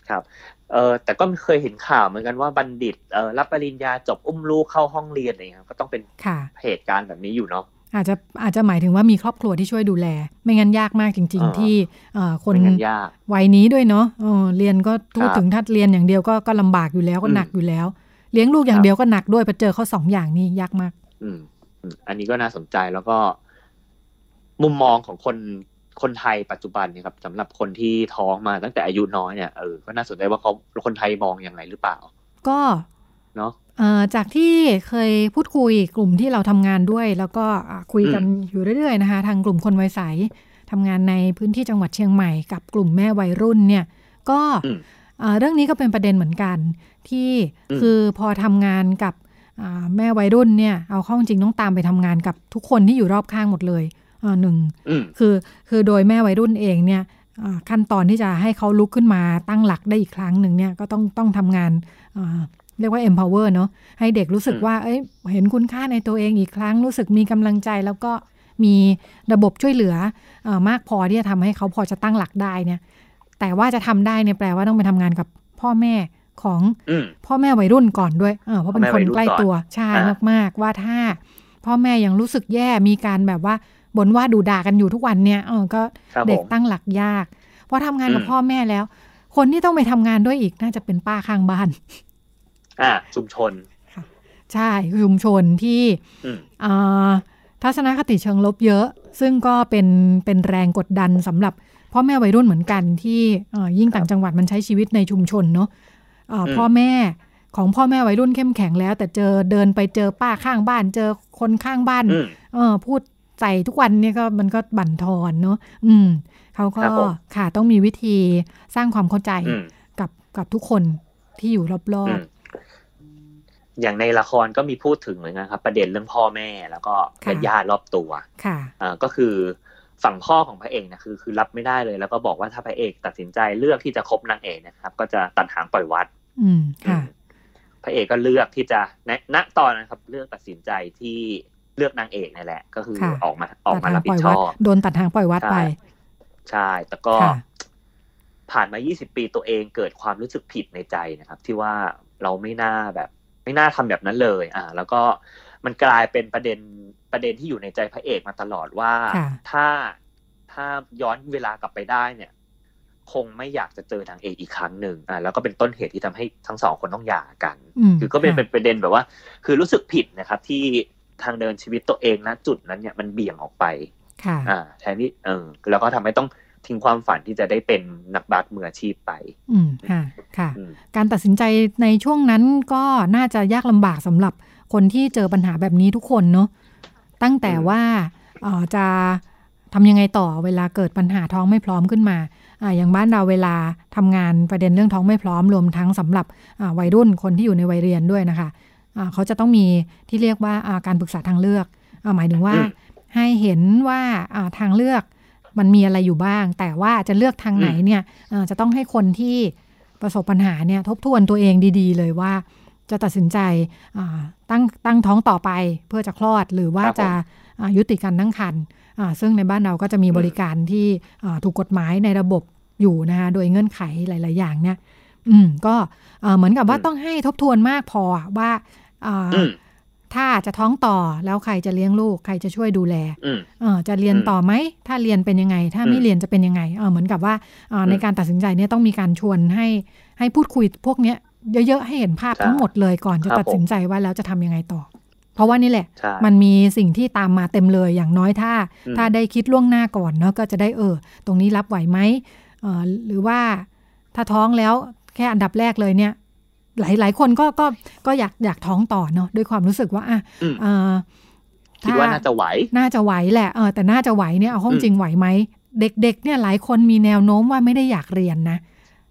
ครับ เออแต่ก็เคยเห็นข่าวเหมือนกันว่าบัณฑิตเออรับปริญญาจบอุ้มลูกเข้าห้องเรียนอะไรเงี้ยก็ต้องเป็นค่ะเหตุการณ์แบบนี้อยู่เนาะอาจจะอาจจะหมายถึงว่ามีครอบครัวที่ช่วยดูแล ไม่งั้นยากมากจริงอ่าๆที่เอ่อคนไม่งั้นยากวัยนี้ด้วยเนาะเออเรียนก็พูดครับถึงถ้าเรียนอย่างเดียวก็ก็ลำบากอยู่แล้วก็อืมหนักอยู่แล้ว เลี้ยงลูกอย่าคงรับเดียวก็หนักด้วยไปเจอเขาสองอย่างนี่ยากมาก อืมอืมอันนี้ก็น่าสนใจแล้วก็ มุมมองของคน คนไทยปัจจุบันเนี่ยครับสำหรับคนที่ท้องมาตั้งแต่อายุน้อยเนี่ยเออก็น่าสนใจว่าเขาคนไทยมองอย่างไรหรือเปล่า ก็เนาะเอ่อจากที่เคยพูดคุยกลุ่มที่เราทำงานด้วย แล้วก็อะคุยกันอยู่เรื่อยๆนะคะ ทางกลุ่มคนวัยใสทำงานในพื้นที่จังหวัดเชียงใหม่กับกลุ่มแม่วัยรุ่นเนี่ย ก็อืมเอ่อเรื่องนี้ก็เป็นประเด็นเหมือนกัน ที่อืมคือพอทำงานกับอ่าแม่วัยรุ่นเนี่ยเอาเข้าจริงต้องตามไปทำงานกับทุกคนที่อยู่รอบข้างหมดเลยอ่า หนึ่งอืมคือคือโดยแม่วัยรุ่นเองเนี่ยอ่าขั้นตอนที่จะให้เขาลุกขึ้นมาตั้งหลักได้อีกครั้งหนึ่งเนี่ยก็ต้องต้องทำงานอ่าเรียกว่า empower เนาะให้เด็กรู้สึกอืมว่าเอ้ยเห็นคุณค่าในตัวเองอีกครั้ง รู้สึกมีกำลังใจแล้วก็มีระบบช่วยเหลือเออมากพอที่จะทำให้เขาพอจะตั้งหลักได้เนี่ย แต่ว่าจะทำได้เนี่ยแปลว่าต้องไปทำงานกับพ่อแม่ของอืมพ่อแม่วัยรุ่นก่อนด้วยเออเพราะเป็นพ่อคแม่นวัยรุ่นใกล้ก่อนตัวใช่อ่ามาก ๆ ว่าถ้าพ่อแม่ยังรู้สึกแย่มีการแบบว่า บ่นว่าดูด่ากันอยู่ทุกวันเนี่ยเออก็ครับเด็กผมตั้งหลักยากพอทำงานกับอืมพ่อแม่แล้ว คนที่ต้องไปทำงานด้วยอีกน่าจะเป็นป้าข้างบ้าน อ่าชุมชนใช่ชุมชนที่อืมอ่าทัศนคติเชิงลบเยอะ ซึ่งก็เป็นเป็นแรงกดดันสำหรับพ่อแม่วัยรุ่นเหมือนกันที่เอ่อยิ่งต่างจังหวัดมันใช้ชีวิตในชุมชนเนาะเอ่ออมพ่อแม่ของพ่อแม่วัยรุ่นเข้มแข็งแล้ว แต่เจอเดินไปเจอป้าข้างบ้าน เจอคนข้างบ้านอืมเออพูด ใส่ทุกวันเนี่ยก็มันก็บั่นทอนเนาะอืมเขาก็ครับผมค่ะต้องมีวิธีสร้างความเข้าใจอืมกับกับทุกคนที่อยู่รอือบมอย่างในละครก็มีพูดถึงเหมือนกันครับ ประเด็นเรื่องพ่อแม่แล้วก็ญาติญาติๆรอบตัวๆค่ะอ่าก็คือฝั่งพ่อของพระเอกเนะคือคือรับไม่ได้เลย แล้วก็บอกว่าถ้าพระเอกตัดสินใจเลือกที่จะคบนางเอกนะครับ ก็จะตัดหางปล่อยวัด อืมค่ะอืมพระเอกก็เลือกที่จะณณตอนนั้นครับ เลือกตัดสินใจที่ เลือกนางเอกนี่แหละ ก็คือค่ะออกมาออกมาตัดทรับผิปล่ดยชวัดอบโดนตัดทางปล่อยวัดไป ใช่แต่ก็ค่ะผ่านมา 20 ปีตัวเองเกิดความรู้สึกผิดในใจนะครับ ที่ว่าเราไม่น่าแบบ ไม่น่าทำแบบนั้นเลย อ่า แล้วก็มันกลายเป็นประเด็นประเด็นที่อยู่ในใจพระเอกมาตลอดว่าค่ะถ้าถ้าย้อนเวลากลับไปได้เนี่ย คงไม่อยากจะเจอนางเอกอีกครั้งหนึ่งอ่าแล้วก็เป็นต้นเหตุที่ทำให้ทั้งสองคนต้องหย่ากันมคือก็เป็นค่ะเป็นประเด็นแบบว่า คือรู้สึกผิดนะครับ ที่ ทางเดินชีวิตตัวเองนะจุดนั้นเนี่ยมันเบี่ยงออกไปค่ะอ่าแทนที่เออแล้วก็ทำให้ต้องทิ้งความฝันที่จะได้เป็นนักบาสมืออาชีพไป อืมค่ะค่ะอืมการตัดสินใจในช่วงนั้นก็น่าจะยากลำบากสำหรับคนที่เจอปัญหาแบบนี้ทุกคนเนาะตั้งแต่อืมว่าเอ่อจะทำยังไงต่อเวลาเกิดปัญหาท้องไม่พร้อมขึ้นมาอ่าอย่างบ้านเราเวลาทำงานประเด็นเรื่องท้องไม่พร้อมรวมทั้งสำหรับอ่าวัยรุ่นคนที่อยู่ในวัยเรียนด้วยนะคะอ่า เขาจะต้องมีที่เรียกว่าอ่าการปรึกษาทางเลือกอ่าหมายถึงว่าอืมให้เห็นว่าอ่าทางเลือกมันมีอะไรอยู่บ้าง แต่ว่าจะเลือกทางไหนเนี่ยเอ่อจะต้องให้คนที่ประสบปัญหาเนี่ยทบทวนตัวเองดีๆ เลยว่าจะตัดสินใจอ่าตั้งตั้งท้องต่อไปเพื่อจะคลอดหรือว่าครับผมจะอ่ายุติการตั้งครรภ์อ่าซึ่งในบ้านเราก็จะมีบริการที่อ่าถูกกฎหมายในระบบอยู่นะคะโดยเงื่อนไขหลาย ๆ อย่างเนี่ย อืมก็เอ่อเหมือนกับว่าอืมต้องให้ทบทวนมากพอว่าอ่าอืม ถ้าจะท้องต่อแล้วใครจะเลี้ยงลูก ใครจะช่วยดูแลอืมเออจะเรียนอืมต่อไหม ถ้าเรียนเป็นยังไง ถ้าไม่อืมเรียนจะเป็นยังไงเออเหมือนกับว่าเอ่ออืมในการตัดสินใจเนี่ยต้องมีการชวนให้ให้พูดคุยพวกเนี้ยเยอะๆให้เห็นภาพใช่ทั้งหมดเลยก่อนจะครับตัดสินใจว่าแล้วจะทำยังไงต่อ เพราะว่านี่แหละใช่มันมีสิ่งที่ตามมาเต็มเลยอย่างน้อยถ้าอืมถ้าได้คิดล่วงหน้าก่อนเนาะก็จะได้เออ ตรงนี้รับไหวไหมเออหรือว่าถ้าท้องแล้วแค่อันดับแรกเลยเนี่ย หลายหลายคนก็ก็ก็อยากอยากท้องต่อเนาะด้วยความรู้สึกว่าอะอืมเออคิดว่าน่าจะไหว น่าจะไหวแหละเออแต่น่าจะไหวเนี่ยเอาห้องอืมจริงไหวไหมเด็กๆเนี่ยหลายคนมีแนวโน้มว่าไม่ได้อยากเรียนนะ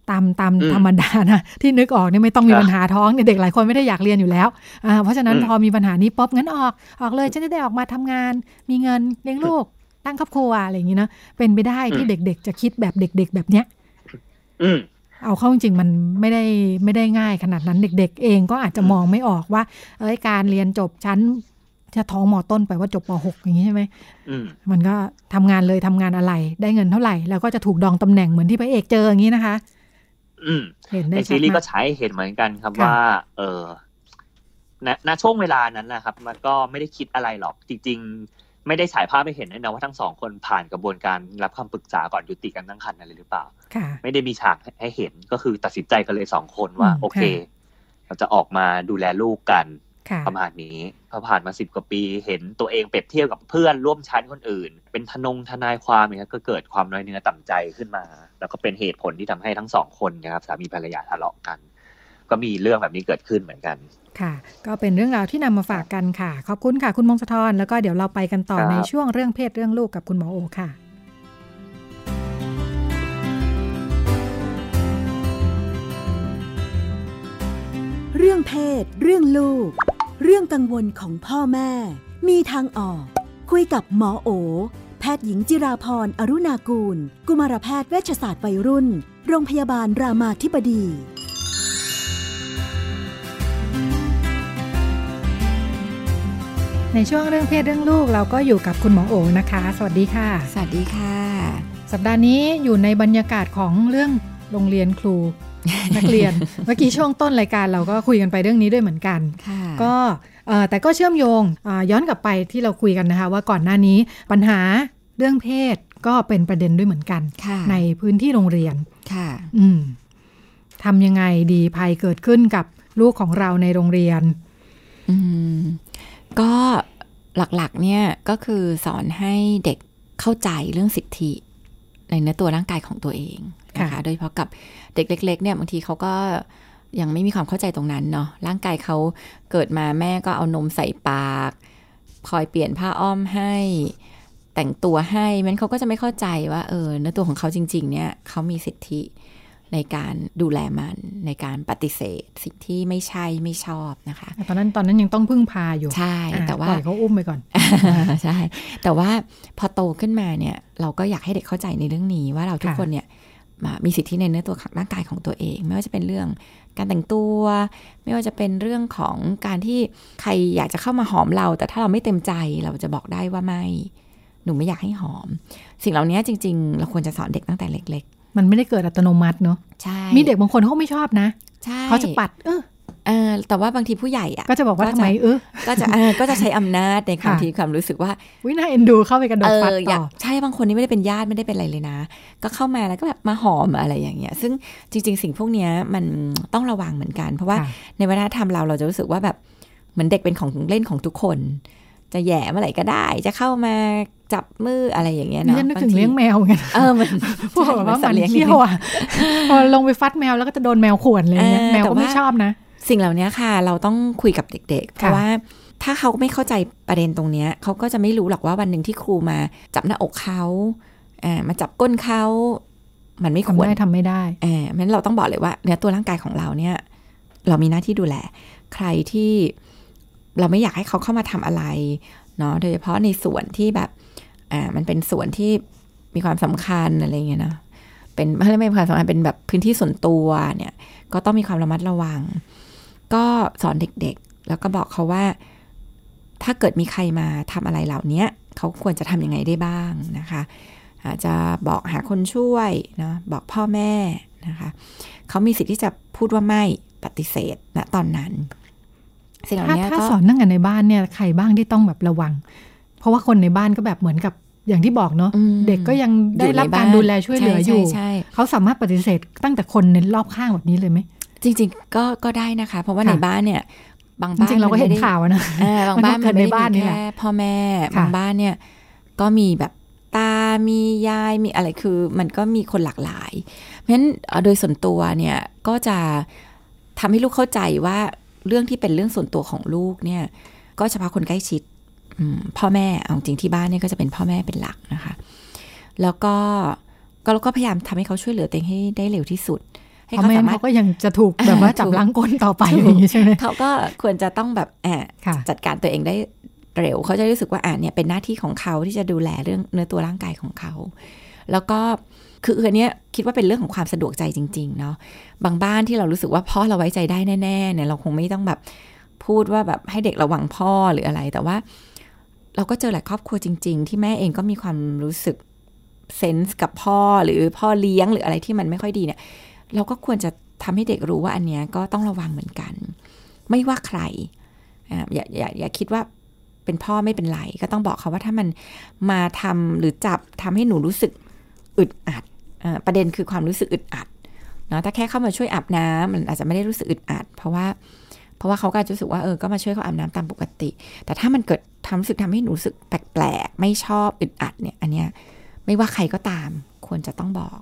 ตามตามอืมธรรมดานะที่นึกออกเนี่ยไม่ต้องมีครับปัญหาท้องเนี่ยเด็กหลายคนไม่ได้อยากเรียนอยู่แล้วอ่าเพราะฉะนั้นอืมพอมีปัญหานี้ป๊บงั้นออกออกเลยฉันจะได้ออกมาทำงาน มีเงินเลี้ยงลูกตั้งครอบครัวอะไรอย่างนี้นะเป็นไปได้ที่เด็ก ๆ จะคิดแบบเด็ก ๆ แบบเนี้ยอืม เอาเข้าจริงๆมันไม่ได้ไม่ได้ง่ายขนาดนั้นเด็ก ๆ เองก็อาจจะมองไม่ออกว่า เอ้ยการเรียนจบชั้นจะท้องมอต้นไปว่าจบป .6 อย่างนี้ใช่ไหมอืมมันก็ทำงานเลยทำงานอะไร ได้เงินเท่าไหร่ แล้วก็จะถูกดองตำแหน่งเหมือนที่พระเอกเจออย่างนี้นะคะ อืมเห็นได้ในชัซีดรีส์มาก็กใช้ให้เห็นเหมือนกันครับค่ะว่า เออณณช่วงเวลานั้นนะครับ มันก็ไม่ได้คิดอะไรหรอกจริง ๆ ไม่ได้ฉายภาพให้เห็นด้วยนะว่าทั้งสองคนผ่านกระบวนการรับคำปรึกษาก่อนยุติการตั้งครรภ์อะไรหรือเปล่าค่ะไม่ได้มีฉากให้เห็นก็คือตัดสินใจกันเลยสองคนว่าอืมโอเคค่ะเราจะออกมาดูแลลูกกันค่ะประมาณนี้พอผ่านมาสิบกว่าปีเห็นตัวเองเปรียบเทียบกับเพื่อนร่วมชั้นคนอื่น เป็นทนงทนายความอย่างเงี้ยก็เกิดความน้อยเนื้อต่ำใจขึ้นมา แล้วก็เป็นเหตุผลที่ทำให้ทั้งสองคนเนะครับสามีภรรยาทะเลาะกัน ก็มีเรื่องแบบนี้เกิดขึ้นเหมือนกัน ค่ะ ก็เป็นเรื่องราวที่นำมาฝากกันค่ะ ขอบคุณค่ะ คุณมงคลทรแล้วก็เดี๋ยวเราไปกันต่อครับในช่วงเรื่องเพศเรื่องลูกกับคุณหมอโอค่ะเรื่องเพศ เรื่องลูก เรื่องกังวลของพ่อแม่ มีทางออก คุยกับหมอโอ แพทย์หญิงจิราพร อรุณากูล กุมารแพทย์เวชศาสตร์วัยรุ่น โรงพยาบาลรามาธิบดี ในช่วงเรื่องเพศเรื่องลูกเราก็อยู่กับคุณหมอโอนะคะ สวัสดีค่ะ สวัสดีค่ะ สัปดาห์นี้อยู่ในบรรยากาศของเรื่องโรงเรียนครูนักเรียน เมื่อกี้ช่วงต้นรายการเราก็คุยกันไปเรื่องนี้ด้วยเหมือนกันค่ะก็เอ่อแต่ก็เชื่อมโยงอาย้อนกลับไปที่เราคุยกันนะคะ ว่าก่อนหน้านี้ปัญหาเรื่องเพศก็เป็นประเด็นด้วยเหมือนกันค่ะในพื้นที่โรงเรียนค่ะ อืมทำยังไงดีภัยเกิดขึ้นกับลูกของเราในโรงเรียนอืม ก็หลักๆเนี่ยก็คือสอนให้เด็กเข้าใจเรื่องสิทธิในเนื้อตัวร่างกายของตัวเองนะคะค่ะโดยเฉพาะกับเด็กเล็กๆเนี่ยบางทีเขาก็ยังไม่มีความเข้าใจตรงนั้นเนาะร่างกายเขาเกิดมาแม่ก็เอานมใส่ปากคอยเปลี่ยนผ้าอ้อมให้แต่งตัวให้มันเขาก็จะไม่เข้าใจว่าเออเนื้อตัวของเขาจริง ๆ เนี่ยเขามีสิทธิ ในการดูแลมันในการปฏิเสธ สิ่งที่ไม่ใช่ไม่ชอบนะคะ ตอนนั้นตอนนั้นยังต้องพึ่งพาอยู่ ใช่อะแต่ว่าปล่อยเขาอุ้มไปก่อน ใช่ แต่ว่าพอโตขึ้นมาเนี่ย เราก็อยากให้เด็กเข้าใจในเรื่องนี้ว่าเราทุกค่ะคนเนี่ยมามีสิทธิในเนื้อตัวของร่างกายของตัวเอง ไม่ว่าจะเป็นเรื่องการแต่งตัว ไม่ว่าจะเป็นเรื่องของการที่ใครอยากจะเข้ามาหอมเรา แต่ถ้าเราไม่เต็มใจเราจะบอกได้ว่าไม่หนูไม่อยากให้หอม สิ่งเหล่านี้จริง ๆ เราควรจะสอนเด็กตั้งแต่เล็ก มันไม่ได้เกิดอัตโนมัติเนาะๆใช่มีเด็กบางคนเขาไม่ชอบนะใช่เขาจะปัด เออเออแต่ว่าบางทีผู้ใหญ่อะก็จะบอกว่าทำไมเออก็จะเออก็จะใช้อำนาจในความค่ะทีความรู้สึกว่าวิน่าเอ็นดูเข้าไปกระโดเอดฟัดออยาต่กอใช่บางคนนี่ไม่ได้เป็นญาติไม่ได้เป็นอะไรเลยนะ ก็เข้ามาแล้วก็แบบมาหอมอะไรอย่างเงี้ย ซึ่งจริง ๆ สิ่งพวกเนี้ยมันต้องระวังเหมือนกัน เพราะว่าค่ะในวัฒนธรรมเราเราจะรู้สึกว่าแบบเหมือนเด็กเป็นของเล่นของทุกคน จะแหย่เมื่อไหร่ก็ได้ จะเข้ามา จับมืออะไรอย่างเงี้ยนี่เนาะฉันนึกถึบางทีเลี้ยงแมวเหมือนกันเออมันพวกใช่แบบว่าสัมัตนว์เลี้ยงเที่ยวอะพอลงไปฟัดแมวแล้วก็จะโดนแมวข่วนอะไรเงี้ยเออแมวแต่ก็ว่าไม่ชอบนะ สิ่งเหล่านี้ค่ะ เราต้องคุยกับเด็ก ๆ เพราะค่ะว่าถ้าเขาไม่เข้าใจประเด็นตรงเนี้ยเขาก็จะไม่รู้หรอกว่าวันหนึ่งที่ครูมาจับหน้าอกเขาอ่ามาจับก้นเขามันไม่คทำวรได้ทำไม่ได้เออเพราะฉะนั้นเราต้องบอกเลยว่าเนื้อตัวร่างกายของเราเนี่ย เรามีหน้าที่ดูแล ใครที่เราไม่อยากให้เขาเข้ามาทำอะไรเนาะโดยเฉพาะในส่วนที่แบบ อ่ามันเป็นส่วนที่มีความสำคัญอะไรเงี้ยนะเป็นไม่ใช่ไม่มีความสำคัญเป็นแบบพื้นที่ส่วนตัวเนี่ย ก็ต้องมีความระมัดระวัง ก็สอนเด็กๆ แล้วก็บอกเขาว่า ถ้าเกิดมีใครมาทำอะไรเหล่านี้เขาควรจะทำยังไงได้บ้างนะคะอาจจะบอกหาคนช่วยนะบอกพ่อแม่นะคะเขามีสิทธิ์ที่จะพูดว่าไม่ปฏิเสธณตอนนั้นสิ่งเหล่าถ้านี้ถ้าสอนนั่งกันในบ้านเนี่ยใครบ้างที่ต้องแบบระวัง เพราะว่าคนในบ้านก็แบบเหมือนกับอย่างที่บอกเนาะอืมเด็กก็ยังได้รับอยู่ในบ้านการดูแลช่วยเหลืออยู่ใช่ใช่ใช่เขาสามารถปฏิเสธตั้งแต่คนในรอบข้างแบบนี้เลยไหม จริง ๆ ก็ก็ได้นะคะ เพราะว่าค่ะในบ้านเนี่ยบางจบ้านริงๆเราก็เห็นมัไม่ได้ข่าวนะเออบางบ้านมันก็เกิดในบ้านนี่แหละแค่พ่อแม่ค่ะบางบ้านเนี่ยก็มีแบบตา มียาย มีอะไรคือ มันก็มีคนหลากหลาย เพราะฉะนั้นเอ่อโดยส่วนตัวเนี่ยก็จะทำให้ลูกเข้าใจว่าเรื่องที่เป็นเรื่องส่วนตัวของลูกเนี่ย ก็เฉพาะคนใกล้ชิดอืม พ่อแม่เอาจริงที่บ้านเนี่ยก็จะเป็นพ่อแม่เป็นหลักนะคะ แล้วก็ก็เราก็พยายามทำให้เขาช่วยเหลือตัวเองให้ได้เร็วที่สุด ให้เพราะเขาไม่งั้สานมารถเขาก็ยังจะถูกแบบว่าจับถูกล้างก้นต่อไปอย่างนี้ใช่ไหมเขาก็ควรจะต้องแบบแอบค่ะจัดการตัวเองได้เร็วเขาจะรู้สึกว่าอ่าเนี่ยเป็นหน้าที่ของเขาที่จะดูแลเรื่องเนื้อตัวร่างกายของเขา แล้วก็คืออันเนี้ยคิดว่าเป็นเรื่องของความสะดวกใจจริง ๆ เนาะบางบ้านที่เรารู้สึกว่าพ่อเราไว้ใจได้แน่ๆเนี่ยเราคงไม่ต้องแบบพูดว่าแบบให้เด็กระวังพ่อหรืออะไรแต่ว่า เราก็เจอหลายครอบครัวจริง ๆ ที่แม่เองก็มีความรู้สึกเซนส์กับพ่อหรือพ่อเลี้ยงหรืออะไรที่มันไม่ค่อยดีเนี่ย เราก็ควรจะทำให้เด็กรู้ว่าอันเนี้ยก็ต้องระวังเหมือนกัน ไม่ว่าใครอย่าอย่าอย่าคิดว่าเป็นพ่อไม่เป็นไร ก็ต้องบอกเขาว่าถ้ามันมาทำหรือจับทำให้หนูรู้สึกอึดอัดอประเด็นคือความรู้สึกอึดอัดเนาะถ้าแค่เข้ามาช่วยอาบน้ำมันอาจจะไม่ได้รู้สึกอึดอัด เพราะว่า เพราะว่าเขาก็อาจจะรู้สึกว่าเออก็มาช่วยเขาอาบน้ำตามปกติ แต่ถ้ามันเกิดทำรู้สึกทำให้หนูรู้สึกแปลกๆ ไม่ชอบอึดอัดเนี่ย อันเนี้ยไม่ว่าใครก็ตามควรจะต้องบอก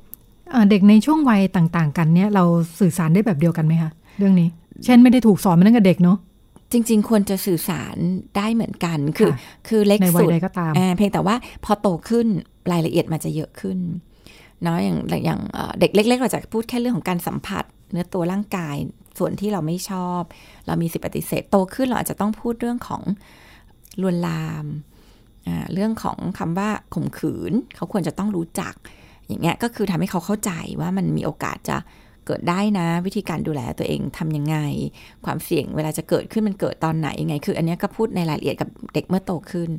เอ่อเด็กในช่วงวัยต่างๆ กันเนี่ยเราสื่อสารได้แบบเดียวกันไหมคะเรื่องนี้ เช่นไม่ได้ถูกสอนมาตั้งแต่เด็กเนาะจริง ๆ ควรจะสื่อสารได้เหมือนกัน คือค่ะคือเล็กในวัยสุดใดก็ตามอ่เพียงแต่ว่าพอโตขึ้นรายละเอียดมันจะเยอะขึ้นเนาะอย่างอย่างเอ่อเด็กเล็ก ๆ เราจะพูดแค่เรื่องของการสัมผัสเนื้อตัวร่างกาย ส่วนที่เราไม่ชอบ เรามีสิทธิปฏิเสธโตขึ้นเราอาจจะต้องพูดเรื่องของลวนลามเรื่องของคำว่าข่มขืน เขาควรจะต้องรู้จัก อย่างเงี้ยก็คือทำให้เขาเข้าใจว่ามันมีโอกาสจะเกิดได้นะ วิธีการดูแลตัวเองทำยังไง ความเสี่ยงเวลาจะเกิดขึ้นมันเกิดตอนไหนยังไง คือ อันนี้ก็พูดในรายละเอียดกับเด็กเมื่อโตขึ้น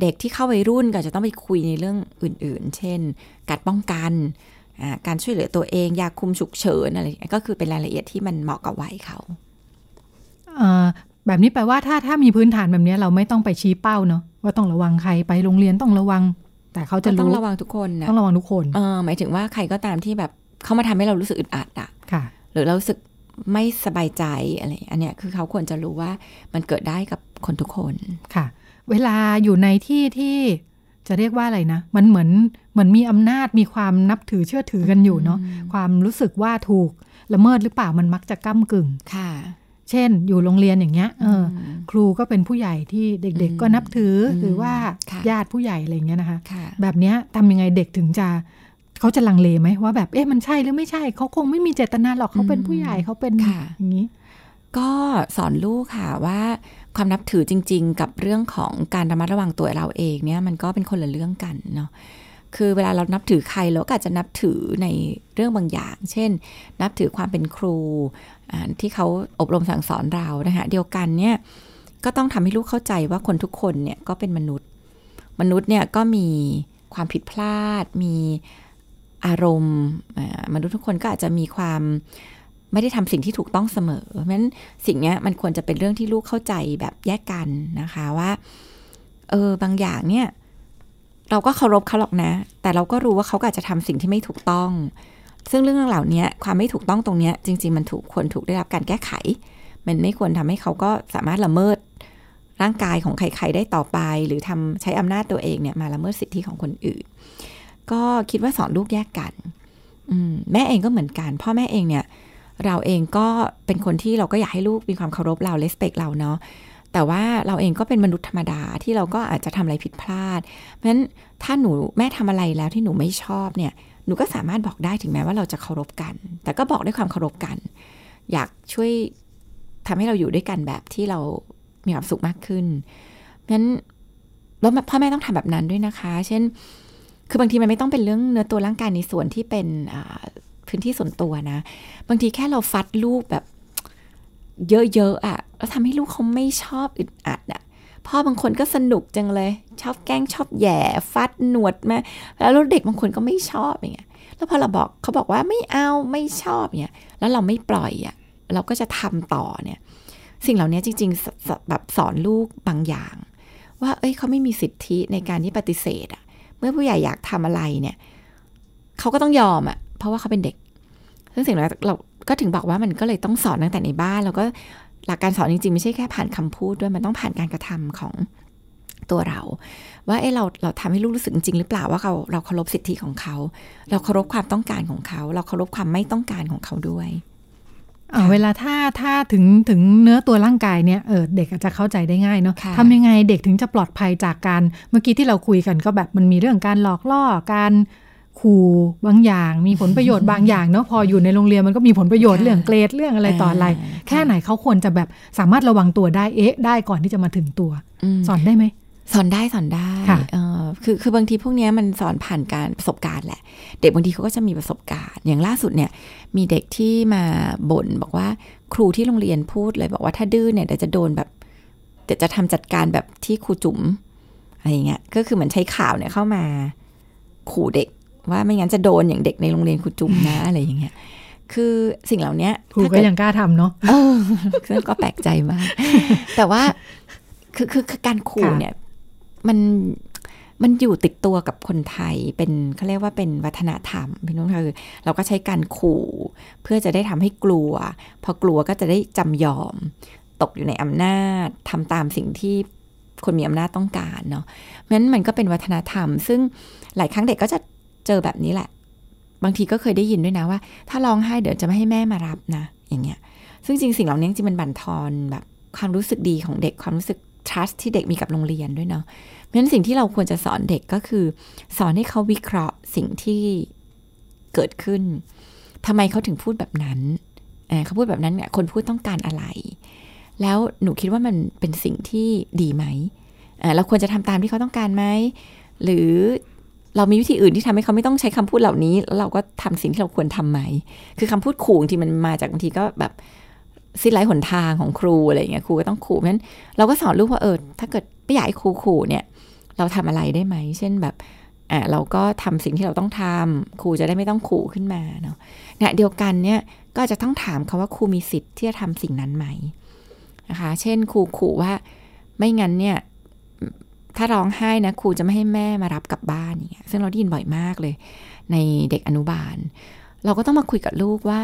เด็กที่เข้าวัยรุ่นก็จะต้องไปคุยในเรื่องอื่น ๆ เช่น การป้องกัน การช่วยเหลือตัวเองยาคุมฉุกเฉินอะไรอย่างเงี้ยก็คือเป็นรายละเอียดที่มันเหมาะกับวัยเขาเอ่อแบบนี้แปลว่าถ้าถ้ามีพื้นฐานแบบนี้เราไม่ต้องไปชี้เป้าเนาะว่าต้องระวังใครไปโรงเรียนต้องระวัง แต่เขาจะก็ต้องรู้ระวังทุกคนนะต้องระวังทุกคนเออหมายถึงว่าใครก็ตามที่แบบเข้ามาทำให้เรารู้สึกอึดอัดอะค่ะ หรือเรารู้สึกไม่สบายใจอะไรอันเนี้ยคือเขาควรจะรู้ว่ามันเกิดได้กับคนทุกคนค่ะ เวลาอยู่ในที่ที่ จะเรียกว่าอะไรนะ มันเหมือนเหมือนมีอำนาจมีความนับถือเชื่อถือกันอยู่เนาะความรู้สึกว่าถูกละเมิดหรือเปล่ามันมักจะก้ากึ่งค่ะ เช่น อยู่โรงเรียนอย่างเงี้ยเอออครูก็เป็นผู้ใหญ่ที่เด็กๆ ก็นับถืออมหรือว่าค่ะญาติผู้ใหญ่อะไรอย่างเงี้ยนะคะค่ะแบบเนี้ยทำยังไงเด็กถึงจะเขาจะลังเลไหมว่าแบบเอ๊ะมันใช่หรือไม่ใช่ เขาคงไม่มีเจตนาหรอกเขาเป็นผู้ใหญ่เขาเป็นค่ะอย่างนี้ก็สอนลูกค่ะว่า ความนับถือจริง ๆ กับเรื่องของการระมัดระวังตัวเราเองเนี่ยมันก็เป็นคนละเรื่องกันเนาะคือเวลาเรานับถือใครเราก็อาจจะนับถือในเรื่องบางอย่าง เช่น นับถือความเป็นครูที่เขาอบรมสั่งสอนเรานะคะเดียวกันเนี่ยก็ต้องทำให้ลูกเข้าใจว่าคนทุกคนเนี่ยก็เป็นมนุษย์ มนุษย์เนี่ยก็มีความผิดพลาด มีอารมณ์มนุษย์ทุกคนก็อาจจะมีความ ไม่ได้ทำสิ่งที่ถูกต้องเสมอ เพราะฉะนั้นสิ่งนี้มันควรจะเป็นเรื่องที่ลูกเข้าใจแบบแยกกันนะคะว่า เออบางอย่างเนี่ย เราก็เคารพเขาหรอกนะ แต่เราก็รู้ว่าเขาอาจจะทำสิ่งที่ไม่ถูกต้อง ซึ่งเรื่องเหล่านี้ความไม่ถูกต้องตรงนี้จริง ๆ มันถูกควรถูกได้รับการแก้ไข มันไม่ควรทำให้เขาก็สามารถละเมิดร่างกายของใครๆได้ต่อไป หรือทำใช้อำนาจตัวเองเนี่ยมาละเมิดสิทธิของคนอื่น ก็คิดว่าสอนลูกแยกกันแม่เองก็เหมือนกัน พ่อแม่เองเนี่ย เราเองก็เป็นคนที่เราก็อยากให้ลูกมีความเคารพเราเลสเปกเราเนาะแต่ว่าเราเองก็เป็นมนุษย์ธรรมดาที่เราก็อาจจะทำอะไรผิดพลาด เพราะฉะนั้นถ้าหนูแม่ทำอะไรแล้วที่หนูไม่ชอบเนี่ยหนูก็สามารถบอกได้ถึงแม้ว่าเราจะเคารพกัน แต่ก็บอกด้วยความเคารพกัน อยากช่วยทำให้เราอยู่ด้วยกันแบบที่เรามีความสุขมากขึ้นเพราะฉะนั้นแล้วพ่อแม่ต้องทำแบบนั้นด้วยนะคะ เช่น คือบางทีมันไม่ต้องเป็นเรื่องเนื้อตัวร่างกายในส่วนที่เป็น พื้นที่ส่วนตัวนะ บางทีแค่เราฟัดลูกแบบเยอะๆอะ่ะแล้วทำให้ลูกเขาไม่ชอบอึดอัดอะ่ะพ่อบางคนก็สนุกจังเลย ชอบแกล้งชอบแย่ฟัดหนวดมาแล้วเด็กบางคนก็ไม่ชอบอย่างเงี้ยแล้วพอเราบอกเขาบอกว่าไม่เอาไม่ชอบเนี่ยแล้วเราไม่ปล่อยอะ่ะเราก็จะทำต่อเนี่ย สิ่งเหล่านี้จริงๆแบบสอนลูกบางอย่าง ว่าเอ้ยเขาไม่มีสิทธิในการที่ปฏิเสธอะเมื่อผู้ใหญ่อยากทำอะไรเนี่ยเขาก็ต้องยอมอะเพราะว่าเขาเป็นเด็ก ซึ่งสิ่งนั้นเราก็ถึงบอกว่ามันก็เลยต้องสอนตั้งแต่ในบ้าน แล้วก็หลักการสอนจริงๆ ไม่ใช่แค่ผ่านคำพูดด้วยมันต้องผ่านการกระทำของตัวเรา ว่าเอ้เราเราทำให้ลูกรู้สึกจริงหรือเปล่าว่าเราเราเคารพสิทธิของเขา เราเคารพความต้องการของเขา เราเคารพความไม่ต้องการของเขาด้วยเวลาถ้าถ้าถึงถึงเนื้อตัวร่างกายเนี่ยเออเด็กอาจจะเข้าใจได้ง่ายเนาะทำยังไงเด็กถึงจะปลอดภัยจากการเมื่อกี้ที่เราคุยกันก็แบบมันมีเรื่องการหลอกล่อการ ขู่บางอย่าง มีผลประโยชน์บางอย่างเนาะพออยู่ในโรงเรียนมันก็มีผลประโยชน์เรื่องเกรดเรื่องอะไรต่ออะไร แค่ไหนเขาควรจะแบบสามารถระวังตัวได้เอ๊ะ ได้ก่อนที่จะมาถึงตัว สอนได้ไหมสอนได้สอนได้คือคือบางทีพวกนี้มันสอนผ่านการประสบการณ์แหละ เด็กบางทีเขาก็จะมีประสบการณ์ อย่างล่าสุดเนี่ย มีเด็กที่มาบ่นบอกว่าครูที่โรงเรียนพูดเลยบอกว่าถ้าดื้อเนี่ยเดี๋ยวจะโดนแบบเดี๋ยวจะทำจัดการแบบที่ครูจุ๋มอะไรเงี้ยก็คือเหมือนใช้ข่าวเนี่ยเข้ามาขู่เด็ก ว่าไม่งั้นจะโดนอย่างเด็กในโรงเรียนครูจุ๋มนะอะไรอย่างเงี้ยคือสิ่งเหล่านี้ครูก็ยังกล้าทำเนาะเออก็แปลกใจมาก แต่ว่าคือคือการขู่เนี่ย มันมันอยู่ติดตัวกับคนไทยเป็นเขาเรียกว่าเป็นวัฒนธรรมพี่น้องคือเราก็ใช้การขู่ เพื่อจะได้ทำให้กลัว พอกลัวก็จะได้จำยอม ตกอยู่ในอำนาจทำตามสิ่งที่คนมีอำนาจต้องการเนาะเพราะฉะนั้นมันก็เป็นวัฒนธรรม ซึ่งหลายครั้งเด็กก็จะ เจอแบบนี้แหละ บางทีก็เคยได้ยินด้วยนะว่า ถ้าร้องไห้เดี๋ยวจะไม่ให้แม่มารับนะ อย่างเงี้ย ซึ่งจริงสิ่งเหล่านี้จริงมันบั่นทอนแบบความรู้สึกดีของเด็กความรู้สึก trust ที่เด็กมีกับโรงเรียนด้วยเนาะ เพราะฉะนั้นสิ่งที่เราควรจะสอนเด็กก็คือ สอนให้เขาวิเคราะห์สิ่งที่เกิดขึ้นทำไมเขาถึงพูดแบบนั้นเขาพูดแบบนั้นเนี่ยคนพูดต้องการอะไร แล้วหนูคิดว่ามันเป็นสิ่งที่ดีไหมเราควรจะทำตามที่เขาต้องการไหม หรือ เรามีวิธีอื่นที่ทำให้เขาไม่ต้องใช้คำพูดเหล่านี้แล้วเราก็ทำสิ่งที่เราควรทํำไหม คือคำพูดขู่ที่มันมาจากบางทีก็แบบสิ้นไร้หนทางของครูอะไรเงี้ยครูก็ต้องขู่เพราะฉะนั้นเราก็สอนลูกว่าเออถ้าเกิดไม่อยากให้ครูขู่เนี่ย เราทำอะไรได้ไหม เช่นแบบอ่าเราก็ทำสิ่งที่เราต้องทำครูจะได้ไม่ต้องขู่ขึ้นมาเนาะเนี่ยเดียวกันเนี่ยก็จะต้องถามเขาว่าครูมีสิทธิ์ที่จะทำสิ่งนั้นไหมนะคะ เช่นครูขู่ว่าไม่งั้นเนี่ย ถ้าร้องไห้นะครูจะไม่ให้แม่มารับกลับบ้านอย่างเงี้ยซึ่งเราได้ยินบ่อยมากเลย ในเด็กอนุบาล เราก็ต้องมาคุยกับลูกว่า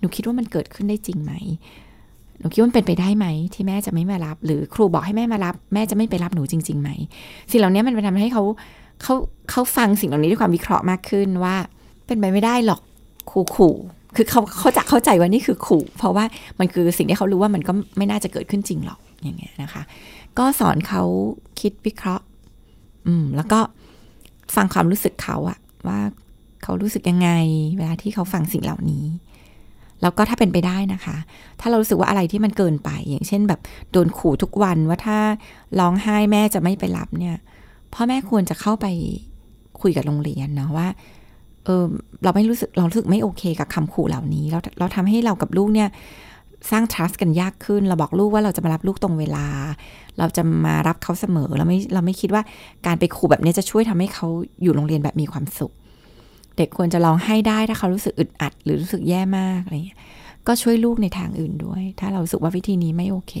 หนูคิดว่ามันเกิดขึ้นได้จริงไหมหนูคิดว่ามันเป็นไปได้ไหม ที่แม่จะไม่มารับ หรือครูบอกให้แม่มารับ แม่จะไม่ไปรับหนูจริงๆไหมสิ่งเหล่านี้มันไปทำให้เขาเขาเขาฟังสิ่งเหล่านี้ด้วยความวิเคราะห์มากขึ้นว่า เป็นไปไม่ได้หรอกครูขู่คือเขาเขาจะเข้าใจว่านี่คือขู่ เพราะว่ามันคือสิ่งที่เขารู้ว่ามันก็ไม่น่าจะเกิดขึ้นจริงหรอกอย่างเงี้ยนะคะ ก็สอนเขาคิดวิเคราะห์ อืม แล้วก็ฟังความรู้สึกเขาอะว่าเขารู้สึกยังไง เวลาที่เขาฟังสิ่งเหล่านี้ แล้วก็ถ้าเป็นไปได้นะคะ ถ้าเรารู้สึกว่าอะไรที่มันเกินไป อย่างเช่น แบบโดนขู่ทุกวันว่าถ้าร้องไห้แม่จะไม่ไปรับเนี่ยพ่อแม่ควรจะเข้าไปคุยกับโรงเรียนเนาะว่า เออเราไม่รู้สึกเรารู้สึกไม่โอเคกับคำขู่เหล่านี้ เราเราทำให้เรากับลูกเนี่ย สร้าง trust กันยากขึ้น เราบอกลูกว่าเราจะมารับลูกตรงเวลา เราจะมารับเขาเสมอเราไม่เราไม่คิดว่าการไปขู่แบบนี้จะช่วยทำให้เขาอยู่โรงเรียนแบบมีความสุข เด็กควรจะลองให้ได้ถ้าเขารู้สึกอึดอัด หรือรู้สึกแย่มากอะไรเงี้ยก็ช่วยลูกในทางอื่นด้วย ถ้าเราสึกว่าวิธีนี้ไม่โอเค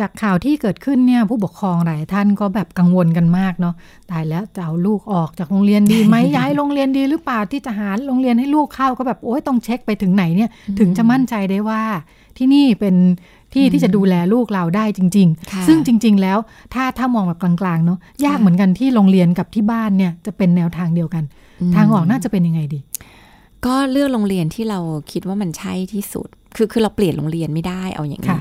จากข่าวที่เกิดขึ้นเนี่ยผู้ปกครองหลายท่านก็แบบกังวลกันมากเนาะตายแล้วจะเอาลูกออกจากโรงเรียนดีไหมย้ายโรงเรียนดีหรือเปล่าที่จะหาโรงเรียนให้ลูกเข้าก็แบบโอ๊ยต้องเช็คไปถึงไหนเนี่ยถึงจะมั่นใจได้ว่า ที่นี่เป็นที่ที่จะดูแลลูกเราได้จริง ๆ ซึ่งจริง ๆ แล้วถ้าถ้ามองแบบกลางๆเนาะยากเหมือนกันที่โรงเรียนกับที่บ้านเนี่ยจะเป็นแนวทางเดียวกัน ทางออกน่าจะเป็นยังไงดี ก็เลือกโรงเรียนที่เราคิดว่ามันใช่ที่สุด คือคือเราเปลี่ยนโรงเรียนไม่ได้เอาอย่างนี้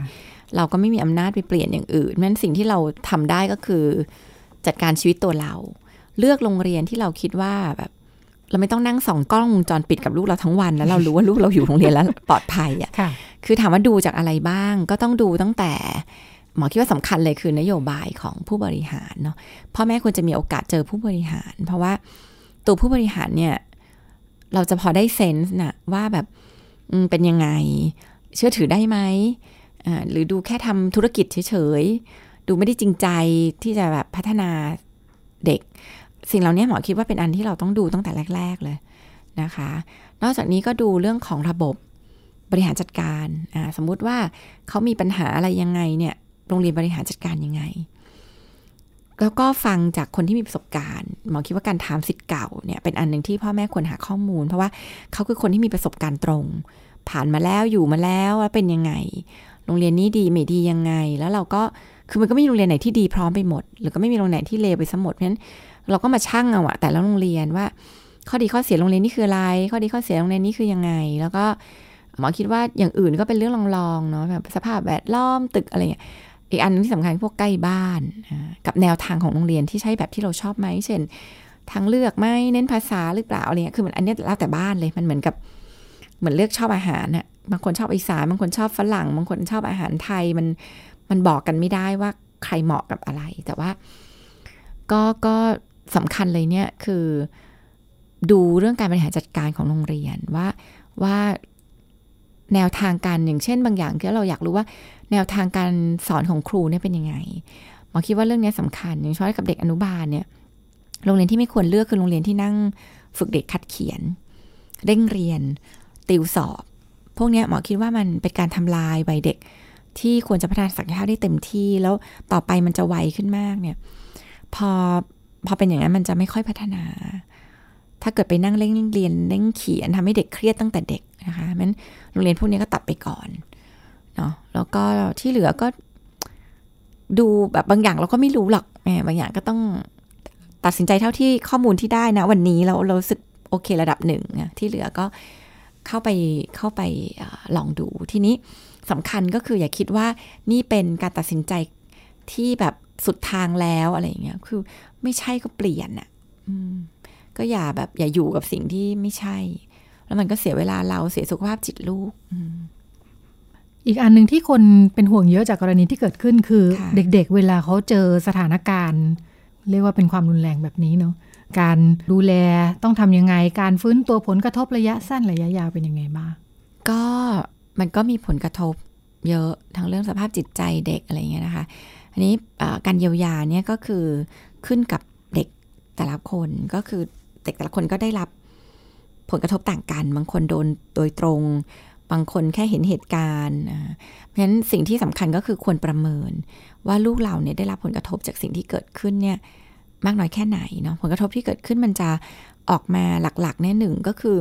เราก็ไม่มีอำนาจไปเปลี่ยนอย่างอื่นนั้นสิ่งที่เราทำได้ก็คือ จัดการชีวิตตัวเรา เลือกโรงเรียนที่เราคิดว่าแบบเราไม่ต้องนั่งส่องกล้องวงจรปิดกับลูกเราทั้งวัน แล้วเรารู้ว่าลูกเราอยู่โรงเรียนแล้วปลอดภัยอะคือถามว่าดูจากอะไรบ้าง ก็ต้องดูตั้งแต่หมอคิดว่าสำคัญเลยคือนโยบายของผู้บริหารเนาะพ่อแม่ควรจะมีโอกาสเจอผู้บริหาร เพราะว่าตัวผู้บริหารเนี่ย เราจะพอได้เซนส์นะว่าแบบเป็นยังไง เชื่อถือได้ไหม หรือดูแค่ทำธุรกิจเฉยๆ ดูไม่ได้จริงใจที่จะแบบพัฒนาเด็ก สิ่งเหล่านี้หมอคิดว่าเป็นอันที่เราต้องดูตั้งแต่แรก ๆเลยนะคะ นอกจากนี้ก็ดูเรื่องของระบบบริหารจัดการสมมุติว่าเขามีปัญหาอะไรยังไงเนี่ยโรงเรียนบริหารจัดการยังไง แล้วก็ฟังจากคนที่มีประสบการณ์หมอคิดว่าการถามสิทธิ์เก่าเนี่ยเป็นอันหนึ่งที่พ่อแม่ควรหาข้อมูล เพราะว่าเขาคือคนที่มีประสบการณ์ตรง ผ่านมาแล้วอยู่มาแล้วว่าเป็นยังไง โรงเรียนนี้ดีไม่ดียังไง แล้วเราก็คือมันก็ไม่มีโรงเรียนไหนที่ดีพร้อมไปหมด หรือก็ไม่มีโรงเรียนที่เลวไปสมดเพราะฉะนั้นเราก็มาชั่งเอาอะแต่ละโรงเรียนว่า ข้อดีข้อเสียโรงเรียนนี่คืออะไร ข้อดีข้อเสียโรงเรียนนี้คือยังไง แล้วก็หมอคิดว่าอย่างอื่นก็เป็นเรื่องลองๆเนาะแบบสภาพแวดล้อมตึกอะไรอย่างเงี้ยอีกอันนึงที่สำคัญพวกใกล้บ้านกับแนวทางของโรงเรียนที่ใช่แบบที่เราชอบไหมเช่นทางเลือกไหมเน้นภาษาหรือเปล่าอะไรเงี้ยคือมันอันนี้แล้วแต่บ้านเลยมันเหมือนกับ เหมือนเลือกชอบอาหารน่ะบางคนชอบอีสานบางคนชอบฝรั่ง บางคนชอบอาหารไทยมันมันบอกกันไม่ได้ว่าใครเหมาะกับอะไร แต่ว่า ก็ก็สำคัญเลยเนี่ยคือ ดูเรื่องการบริหารจัดการของโรงเรียนว่าว่าแนวทางการอย่างเช่น บางอย่างที่เราอยากรู้ว่าแนวทางการสอนของครูเนี่ยเป็นยังไงหมอคิดว่าเรื่องนี้สำคัญอย่างเช่นกับเด็กอนุบาลเนี่ยโรงเรียนที่ไม่ควรเลือกคือโรงเรียนที่นั่งฝึกเด็กคัดเขียน เร่งเรียน ติวสอบ พวกนี้หมอคิดว่ามันเป็นการทำลายวัยเด็ก ที่ควรจะพัฒนาศักยภาพได้เต็มที่ แล้วต่อไปมันจะไวขึ้นมากเนี่ย พอพอเป็นอย่างนั้นมันจะไม่ค่อยพัฒนา ถ้าเกิดไปนั่งเร่งเรียนเร่งเขียนทำให้เด็กเครียดตั้งแต่เด็กนะคะมันโรงเรียนพวกนี้ก็ตัดไปก่อนเนาะแล้วก็ที่เหลือก็ดูแบบบางอย่างเราก็ไม่รู้หรอกแหมบางอย่างก็ต้องตัดสินใจเท่าที่ข้อมูลที่ได้นะ วันนี้เราเราสึกโอเคระดับหนึ่งที่เหลือก็ เข้าไปเข้าไปอลองดูทีนี้สำคัญก็คืออย่าคิดว่านี่เป็นการตัดสินใจที่แบบสุดทางแล้วอะไรอย่างเงี้ยคือไม่ใช่ก็เปลี่ยนอะ่ะก็อย่าแบบอย่าอยู่กับสิ่งที่ไม่ใช่ แล้วมันก็เสียเวลาเราเสียสุขภาพจิตลูกอีกอันหนึ่งที่คนเป็นห่วงเยอะจากกรณีที่เกิดขึ้นคือ เด็กๆเวลาเขาเจอสถานการณ์ เรียกว่าเป็นความรุนแรงแบบนี้เนาะ การดูแลต้องทำยังไง การฟื้นตัวผลกระทบระยะสั้นระยะยาวเป็นยังไงบ้าง ก็มันก็มีผลกระทบเยอะทั้งเรื่องสภาพจิตใจเด็กอะไรเงี้ยนะคะ อันนี้การเยียวยาเนี่ยก็คือขึ้นกับเด็กแต่ละคนก็คือเด็กแต่ละคนก็ได้รับผลกระทบต่างกัน บางคนโดนโดยตรง บางคนแค่เห็นเหตุการณ์เพราะฉะนั้นสิ่งที่สำคัญก็คือควรประเมินว่าลูกเราเนี่ยได้รับผลกระทบจากสิ่งที่เกิดขึ้นเนี่ย มากน้อยแค่ไหนเนาะผลกระทบที่เกิดขึ้นมันจะออกมาหลักๆแน่หนึ่งก็คือ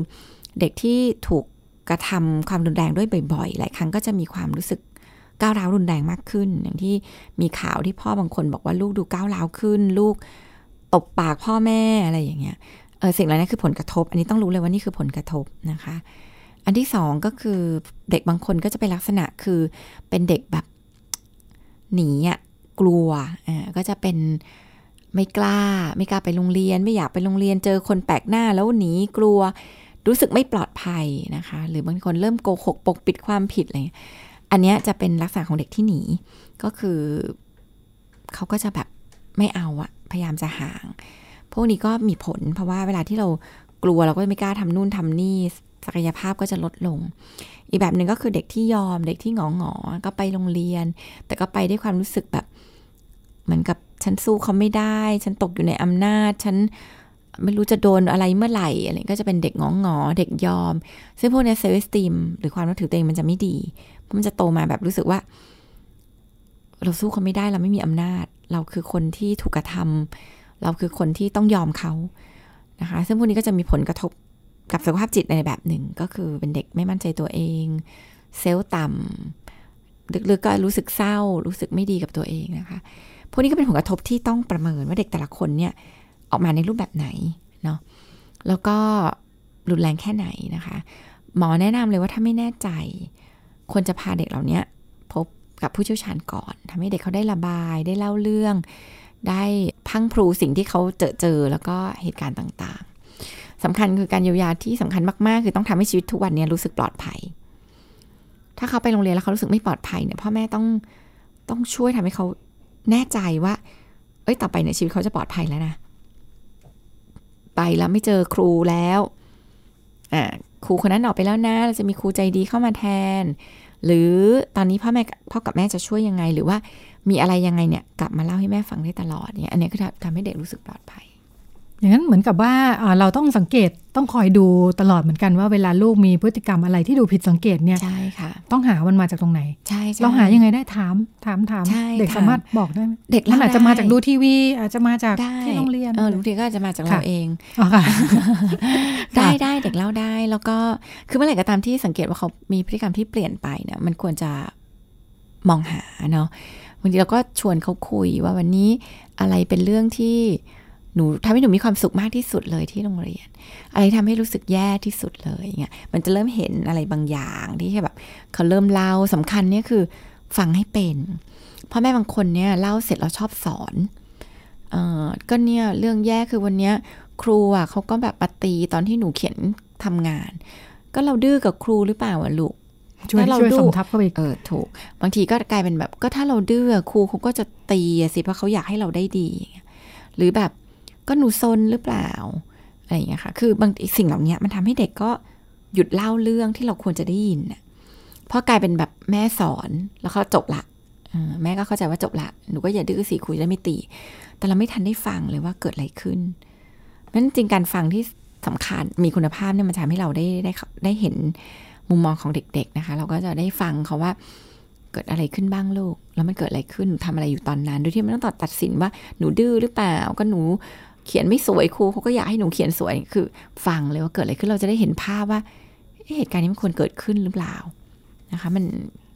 เด็กที่ถูกกระทำความรุนแรงด้วยบ่อยๆ หลายครั้งก็จะมีความรู้สึกก้าวร้าวรุนแรงมากขึ้น อย่างที่มีข่าวที่พ่อบางคนบอกว่าลูกดูก้าวร้าวขึ้น ลูกตบปากพ่อแม่อะไรอย่างเงี้ยเออสิ่งเหล่านี้คือผลกระทบ อันนี้ต้องรู้เลยว่านี่คือผลกระทบนะคะ อันที่สองก็คือเด็กบางคนก็จะเป็นลักษณะคือเป็นเด็กแบบหนีอะกลัวอ่าก็จะเป็น ไม่กล้า ไม่กล้าไปโรงเรียน ไม่อยากไปโรงเรียนเจอคนแปลกหน้าแล้วหนีกลัว รู้สึกไม่ปลอดภัยนะคะ หรือบางคนเริ่มโกหกปกปิดความผิดอะไรอันนี้จะเป็นลักษณะของเด็กที่หนี ก็คือเขาก็จะแบบไม่เอาอะพยายามจะห่าง พวกนี้ก็มีผล เพราะว่าเวลาที่เรากลัวเราก็ไม่กล้าทำนู่นทำนี่ศักยภาพก็จะลดลง อีกแบบหนึ่งก็คือเด็กที่ยอมเด็กที่หงอหงอก็ไปโรงเรียน แต่ก็ไปด้วยความรู้สึกแบบ เหมือนกับฉันสู้เขาไม่ได้ ฉันตกอยู่ในอำนาจ ฉันไม่รู้จะโดนอะไรเมื่อไหร่อะไรก็จะเป็นเด็กงองงอเด็กยอม ซึ่งพวกนี้เซลล์สตีมหรือความนับถือตัวเองมันจะไม่ดีเพราะมันจะโตมาแบบรู้สึกว่า เราสู้เขาไม่ได้เราไม่มีอำนาจ เราคือคนที่ถูกกระทำเราคือคนที่ต้องยอมเขานะคะ ซึ่งพวกนี้ก็จะมีผลกระทบกับสุขภาพจิตในแบบหนึ่ง ก็คือเป็นเด็กไม่มั่นใจตัวเอง เซลล์ต่ำลึกๆก็รู้สึกเศร้า รู้สึกไม่ดีกับตัวเองนะคะ พวกนี้ก็เป็นผลกระทบที่ต้องประเมินว่าเด็กแต่ละคนเนี่ยออกมาในรูปแบบไหนเนาะแล้วก็รุนแรงแค่ไหนนะคะ หมอแนะนำเลยว่าถ้าไม่แน่ใจ ควรจะพาเด็กเหล่านี้พบกับผู้เชี่ยวชาญก่อนทำให้เด็กเขาได้ระบายได้เล่าเรื่อง ได้พังพรูสิ่งที่เขาเจอเจอแล้วก็เหตุการณ์ต่างๆสำคัญคือการเยียวยาที่สำคัญมากๆ คือต้องทำให้ชีวิตทุกวันนี้รู้สึกปลอดภัย ถ้าเขาไปโรงเรียนแล้วเขารู้สึกไม่ปลอดภัยเนี่ยพ่อแม่ต้องต้องช่วยทำให้เขา แน่ใจว่า เอ้ยต่อไปในชีวิตเขาจะปลอดภัยแล้วนะ ไปแล้วไม่เจอครูแล้วอ่าครูคนนั้นออกไปแล้วนะ เราจะมีครูใจดีเข้ามาแทน หรือตอนนี้พ่อแม่พ่อกับแม่จะช่วยยังไง หรือว่ามีอะไรยังไงเนี่ย กลับมาเล่าให้แม่ฟังได้ตลอดเนี่ย อันนี้ก็ทำให้เด็กรู้สึกปลอดภัย อย่างนั้นเหมือนกับว่าเราต้องสังเกตต้องคอยดูตลอดเหมือนกันว่าเวลาลูกมีพฤติกรรมอะไรที่ดูผิดสังเกตเนี่ยใช่ค่ะต้องหามันมาจากตรงไหนใช่เราหายังไงได้ถามถามถามเด็กสามารถบอกได้เด็กมันอาจจะมาจากดูทีวี อาจจะมาจากที่โรงเรียนเออลูกทีก็อาจจะมาจากเราเองได้ได้เด็กเล่าได้แล้วก็คือเมื่อไหร่ก็ตามที่สังเกตว่าเขามีพฤติกรรมที่เปลี่ยนไปเนี่ยมันควรจะมองหาเนาะบางทีเราก็ชวนเขาคุยว่าวันนี้อะไรเป็นเรื่องที่ หนูทำให้หนูมีความสุขมากที่สุดเลยที่โรงเรียน อะไรทำให้รู้สึกแย่ที่สุดเลยเงี้ยมันจะเริ่มเห็นอะไรบางอย่างที่แบบเขาเริ่มเล่าสำคัญเนี่ยคือฟังให้เป็นพ่อแม่บางคนเนี่ยเล่าเสร็จแล้วชอบสอนเออก็เนี่ยเรื่องแย่คือวันเนี้ยครูอะเขาก็แบบปฏิตอนที่หนูเขียนทำงาน ก็เราดื้อกับครูหรือเปล่าอะลูกช่วยช่วยสมทับเข้าไปเออถูก บางทีก็กลายเป็นแบบก็ถ้าเราดื้อครูเขาก็จะตีสิเพราะเขาอยากให้เราได้ดี หรือแบบ ก็หนูซนหรือเปล่าอะไรอย่างเงี้ยค่ะ คือบางสิ่งเหล่านี้มันทำให้เด็กก็หยุดเล่าเรื่องที่เราควรจะได้ยินน่ะเพราะกลายเป็นแบบแม่สอนแล้วเขาจบละแม่ก็เข้าใจว่าจบละ หนูก็อย่าดื้อสิครูจะไม่ตี แต่เราไม่ทันได้ฟังเลยว่าเกิดอะไรขึ้นนั้นจริงการฟังที่สำคัญมีคุณภาพเนี่ยมันทำให้เราได้ได้ได้เห็นมุมมองของเด็ก ๆนะคะ เราก็จะได้ฟังเขาว่าเกิดอะไรขึ้นบ้างลูก แล้วมันเกิดอะไรขึ้นทำอะไรอยู่ตอนนั้นโดยที่ไม่ต้องตัดสินว่าหนูดื้อหรือเปล่า ก็หนู เขียนไม่สวยครูเขาก็อยากให้หนูเขียนสวย คือ ฟังเลยว่าเกิดอะไรขึ้นเราจะได้เห็นภาพว่าเหตุการณ์นี้มันควรเกิดขึ้นหรือเปล่านะคะมัน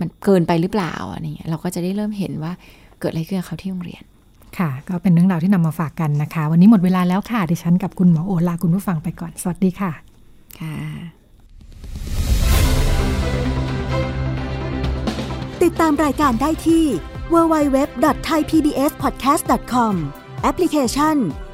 มันเกินไปหรือเปล่าอะไรเงี้ยเราก็จะได้เริ่มเห็นว่าเกิดอะไรขึ้นกับเขาที่โรงเรียนค่ะ ก็เป็นเรื่องราวที่นำมาฝากกันนะคะ วันนี้หมดเวลาแล้วค่ะ ดิฉันกับคุณหมอโอลาคุณผู้ฟังไปก่อน สวัสดีค่ะ ค่ะ ติดตามรายการได้ที่ www.thaipbspodcast.com แอปพลิเคชัน